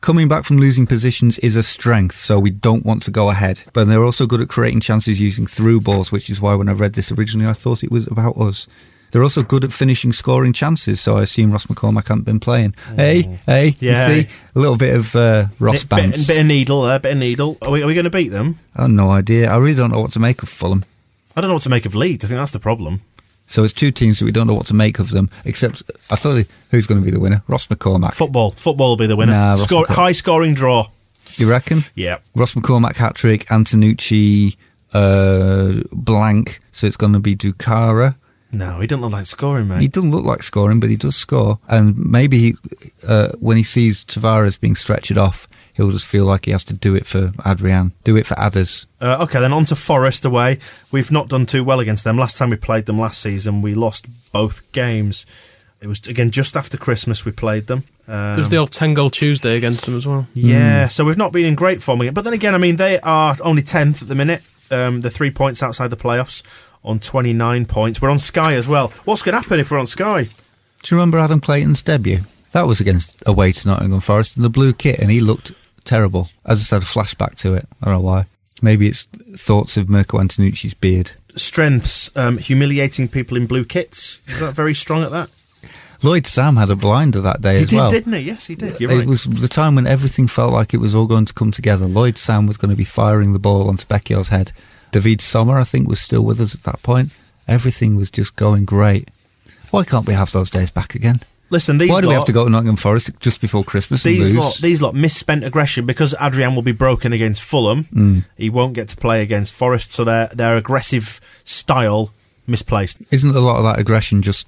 coming back from losing positions is a strength, so we don't want to go ahead. But they're also good at creating chances using through balls, which is why when I read this originally, I thought it was about us. They're also good at finishing scoring chances, so I assume Ross McCormack hasn't been playing. Hey, hey, Yeah. you see? A little bit of uh, Ross bit, bounce. bit of needle there, bit of needle. Are we, are we going to beat them? I have no idea. I really don't know what to make of Fulham. I don't know what to make of Leeds. I think that's the problem. So it's two teams that we don't know what to make of them. Except I'll tell you who's going to be the winner: Ross McCormack. Football. Football will be the winner. Nah, Score, high scoring draw. you reckon? Yeah. Ross McCormack hat trick, Antenucci uh, blank. So it's going to be Doukara. No, he doesn't look like scoring, mate. He doesn't look like scoring, but he does score. And maybe he, uh, when he sees Tavares being stretched off, he'll just feel like he has to do it for Adryan, do it for Adders. Uh, okay, then on to Forest away. We've not done too well against them. Last time we played them last season, we lost both games. It was again just after Christmas we played them. Um, There was the old 10 goal Tuesday against them as well. yeah, so we've not been in great form again. But then again, I mean, they are only tenth at the minute. Um, they're three points outside the playoffs on twenty nine points. We're on Sky as well. What's going to happen if we're on Sky? Do you remember Adam Clayton's debut? That was against away to Nottingham Forest in the blue kit, and he looked terrible. As I had a flashback to it. I don't know why. Maybe it's thoughts of Mirko Antenucci's beard. Strengths, um, humiliating people in blue kits. Is that very strong at that? Lloyd Sam had a blinder that day He as did, well. didn't he? Yes, he did. You're it right. was the time when everything felt like it was all going to come together. Lloyd Sam was going to be firing the ball onto Becchio's head. David Somma, I think, was still with us at that point. Everything was just going great. Why can't we have those days back again? Listen, these Why do we have to go to Nottingham Forest just before Christmas and These lose? lot, these lot misspent aggression because Adryan will be broken against Fulham. Mm. He won't get to play against Forest, so their their aggressive style misplaced. Isn't a lot of that aggression just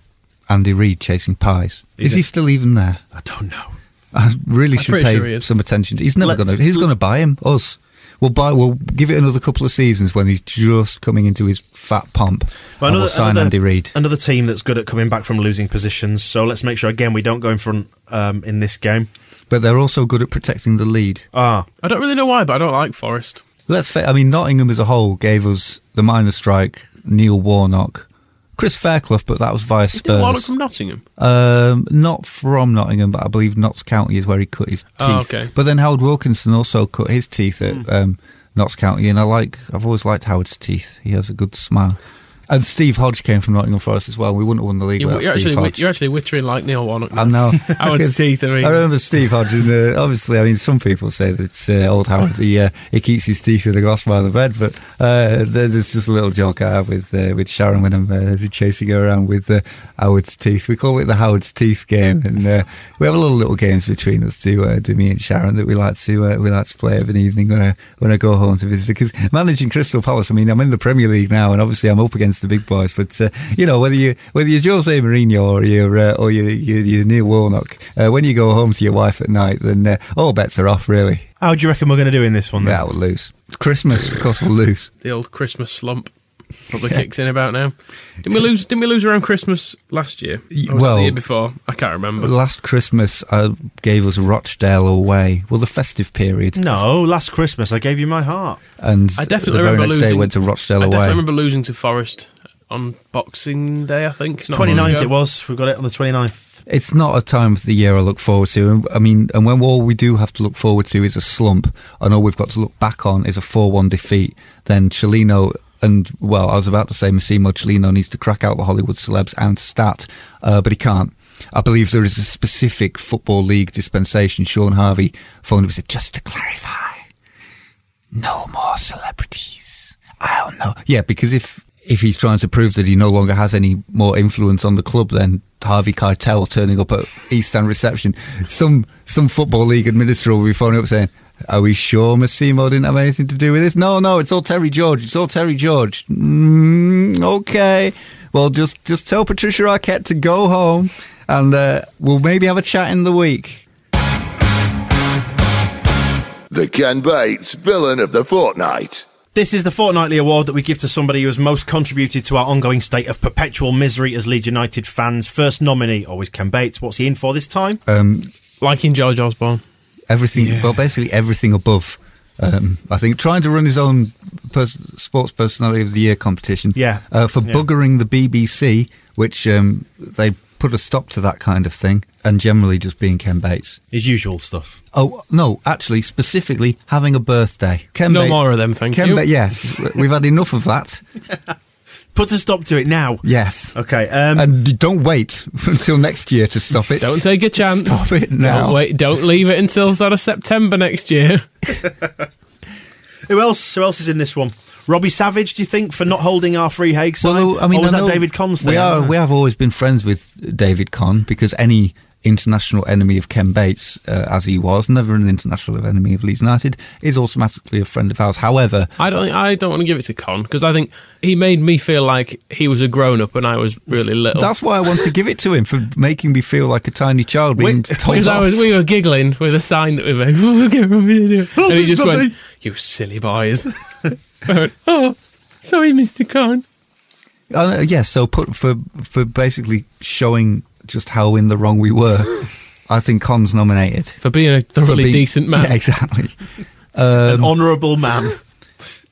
Andy Reid chasing pies? Is Is he still even there? I don't know. I really I'm should pay sure some attention. He's never going to. He's going to buy him. Us. We'll buy. We'll give it another couple of seasons when he's just coming into his fat pomp. Well, and we'll sign Andy Reid. Another team that's good at coming back from losing positions. So let's make sure again we don't go in front um, in this game. But they're also good at protecting the lead. Ah, I don't really know why, but I don't like Forest. Let's. Fa- I mean, Nottingham as a whole gave us the minor strike, Neil Warnock, Chris Fairclough, but that was via He did Warnock Spurs. from Nottingham. Um, not from Nottingham, but I believe Notts County is where he cut his teeth. Oh, okay. But then Howard Wilkinson also cut his teeth at um, Notts County, and I like. I've always liked Howard's teeth. He has a good smile. And Steve Hodge came from Nottingham Forest as well. We wouldn't have won the league You, without you're, Steve actually, Hodge. you're actually wittering like Neil Warnock. I know. Howard's teeth are I remember Steve Hodge, and uh, obviously, I mean, some people say that uh, old Howard he, uh, he keeps his teeth in the glass by the bed, but uh, there's just a little joke I have with uh, with Sharon when I'm uh, chasing her around with uh, Howard's teeth. We call it the Howard's teeth game, and uh, we have a little little games between us to uh, to me and Sharon that we like to uh, we like to play of an evening when I when I go home to visit. Because managing Crystal Palace, I mean, I'm in the Premier League now, and obviously I'm up against the big boys, but uh, you know whether you whether you're Jose Mourinho or you're uh, or you're, you're, you're Neil Warnock, uh, when you go home to your wife at night, then uh, all bets are off. Really, how do you reckon we're going to do in this one? Then? yeah, we'll lose. Christmas, of course, we'll lose. The old Christmas slump probably kicks in about now. Didn't we lose? Didn't we lose around Christmas last year? Or was it well- the year before, I can't remember. Last Christmas, I gave us Rochdale away. Well, the festive period. No, last Christmas I gave you my heart. and I definitely the very remember next day losing. went to Rochdale I away. definitely remember losing to Forest on Boxing Day. I think not long 29th ago. it was. We got it on the 29th. It's not a time of the year I look forward to. And- I mean, and when all we do have to look forward to is a slump, and all we've got to look back on is a 4 1 defeat, then Cellino and, well, I was about to say Massimo Cellino needs to crack out the Hollywood celebs and stat, uh, but he can't. I believe there is a specific Football League dispensation. Shaun Harvey phoned him and said, just to clarify, no more celebrities. I don't know. Yeah, because if if he's trying to prove that he no longer has any more influence on the club, then Harvey Keitel turning up at East End reception, some some football league administrator will be phoning up saying, "Are we sure Massimo didn't have anything to do with this?" No, no, it's all Terry George. It's all Terry George. Mm, okay, well, just just tell Patricia Arquette to go home, and uh, we'll maybe have a chat in the week. The Ken Bates Villain of the Fortnight. This is the fortnightly award that we give to somebody who has most contributed to our ongoing state of perpetual misery as Leeds United fans. First nominee, always Ken Bates. What's he in for this time? Um, Liking George Osborne. Everything well basically everything above um, I think trying to run his own pers- sports personality of the year competition Yeah. uh, for Yeah. buggering the BBC which um, they put a stop to that kind of thing and generally just being Ken Bates His usual stuff. oh no actually specifically having a birthday Ken No Bates, more of them, thank you. Ken you. Ba- yes we've had enough of that Put a stop to it now. yes Okay. Um, and don't wait until next year to stop it Don't take a chance. stop it now Don't wait. Don't leave it until sort of September next year. who else? Who else is in this one? Robbie Savage, do you think, for not holding our free Haigh sign? Well, I mean, or was I that David Conn's thing? We are. We have always been friends with David Conn because any international enemy of Ken Bates, uh, as he was, never an international enemy of Leeds United, is automatically a friend of ours. However, I don't. I don't want to give it to Conn because I think he made me feel like he was a grown up and I was really little. that's why I want to give it to him for making me feel like a tiny child being Wait, told because I was, we were giggling with a sign that we were like, "We'll get to do and he just went, "You silly boys." Went, oh, sorry, Mister Conn. Uh, yes, so put for for basically showing just how in the wrong we were. I think Conn's nominated. For being a thoroughly being- decent man. Yeah, exactly. An honourable man,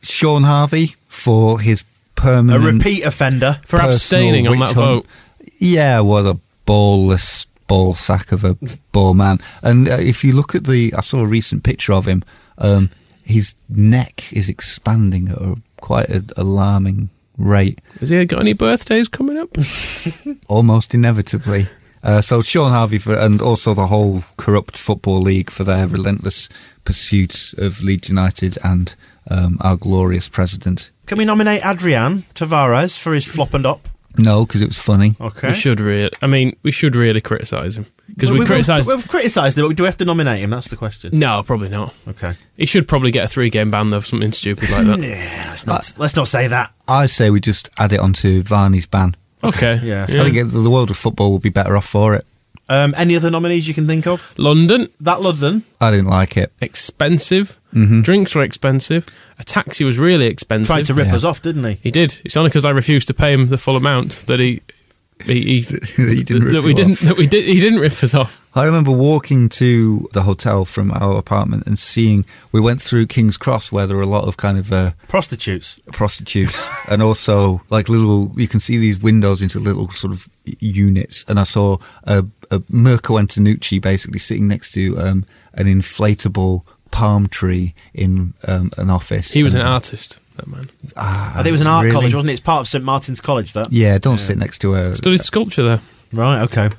Shaun Harvey for his permanent. a repeat offender. For abstaining on that vote. Yeah, what a ballless ball sack of a ball man. And uh, if you look at the, I saw a recent picture of him. Um, his neck is expanding at a quite an alarming rate, Has he got any birthdays coming up? almost inevitably. Uh, so Shaun Harvey for, and also the whole corrupt football league for their relentless pursuit of Leeds United and um, our glorious president. Can we nominate Adryan Tavares for his flop and up? No, because it was funny. Okay. We should really. I mean, we should really criticise him because Well, we we've- criticised. We've, criticised him, but do we have to nominate him? That's the question. No, probably not. Okay. He should probably get a three-game ban though, for something stupid like that. Yeah, let's not, let's not say that. I say we just add it onto Varney's ban. Okay. Yeah. I think the world of football will be better off for it. Um, any other nominees you can think of? London, That London. I didn't like it. expensive. Mm-hmm. Drinks were expensive. A taxi was really expensive. Tried to rip Yeah. us off, didn't he? He did. It's only because I refused to pay him the full amount that he. He, he That you didn't rip that we you didn't off. that we did he didn't rip us off. I remember walking to the hotel from our apartment and seeing we went through King's Cross where there were a lot of kind of uh, Prostitutes. prostitutes and also like little you can see these windows into little sort of units and I saw a, a Mirko Antenucci basically sitting next to um, an inflatable palm tree in um, an office. He was an artist. That man Ah, I think it was an art really? college, wasn't it? It's part of St Martin's College, that. Yeah, don't sit next to a studied sculpture there. Right, okay.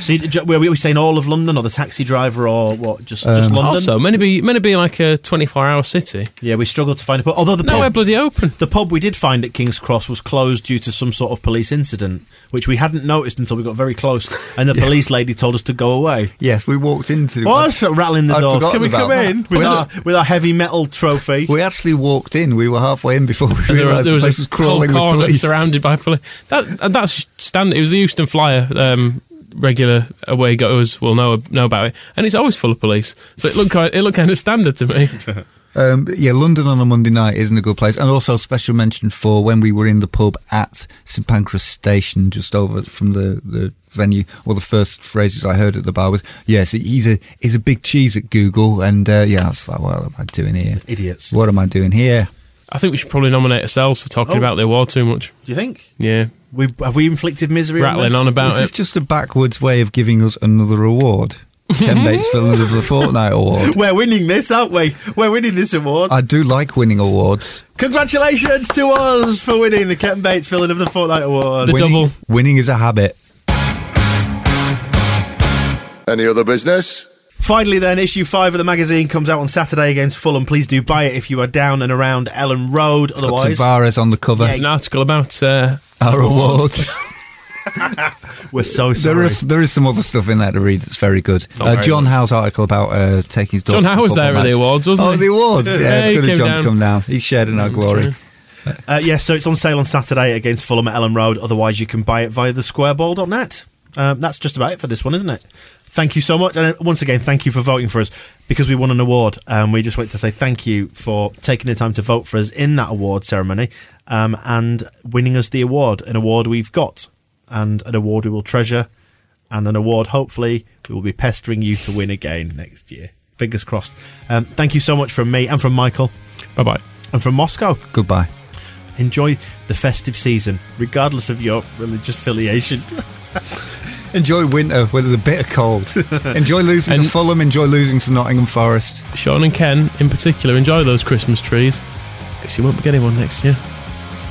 So you- were we saying all of London or the taxi driver or what? Just, just Um, London? Also, meant to be meant to be like a twenty-four hour city. Yeah, we struggled to find a pub. Although the Nowhere pub, bloody open. the pub we did find at King's Cross was closed due to some sort of police incident, which we hadn't noticed until we got very close, and the police lady told us to go away. Yes, we walked into. What? Rattling the I'd doors. forgotten Can we come that. in with We our, with our heavy metal trophy? We actually walked in. We were halfway in before we And there, realised there the was place a was crawling whole with police. surrounded by police. That that's standard. It was the Euston Flyer. Um, regular away goers will know know about it, and it's always full of police. So it looked kind it looked kind of standard to me. Um, yeah, London on a Monday night isn't a good place. And also special mention for when we were in the pub at St Pancras Station, just over from the, the venue. Well, the first phrases I heard at the bar was, "Yes, he's a he's a big cheese at Google." And uh, yeah, I was like, "What am I doing here? Idiots. What am I doing here?" I think we should probably nominate ourselves for talking Oh. about the award too much. Do you think? Yeah, we have we inflicted misery? rattling on, on this? about This is it. just a backwards way of giving us another award. Ken Bates Villain of the Fortnight Award. We're winning this, aren't we? We're winning this award. I do like winning awards. Congratulations to us for winning the Ken Bates Villain of the Fortnight Award. The winning, double. winning is a habit. Any other business? Finally, then, issue five of the magazine comes out on Saturday against Fulham. Please do buy it if you are down and around Elland Road. Got Otherwise, Tavares on the cover. There's an article about uh, Our awards. we're so sorry. There is there is some other stuff in there to read that's very good. Uh, very John good. Howe's article about uh, taking his daughter. John to Howe was football there at the awards, wasn't it? oh, he? the awards. Yeah, Yeah, it's good came of John down. to come down. He's shared in our glory. true. Uh, yeah, so it's on sale on Saturday against Fulham at Elland Road. Otherwise, you can buy it via thesquareball.net. Um, that's just about it for this one, isn't it? Thank you so much. And uh, once again, thank you for voting for us because we won an award. Um, we just want to say thank you for taking the time to vote for us in that award ceremony um, and winning us the award, an award we've got, and an award we will treasure, and an award hopefully we will be pestering you to win again next year. Fingers crossed. Um, thank you so much from me and from Michael bye bye. and from Moscow Goodbye. enjoy the festive season, regardless of your religious affiliation. Enjoy winter, whether the bitter cold. enjoy losing And- to Fulham. Enjoy losing to Nottingham Forest. Shaun and Ken, in particular, enjoy those Christmas trees because you won't be getting one next year.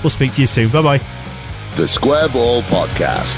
We'll speak to you soon. Bye bye. The Square Ball Podcast.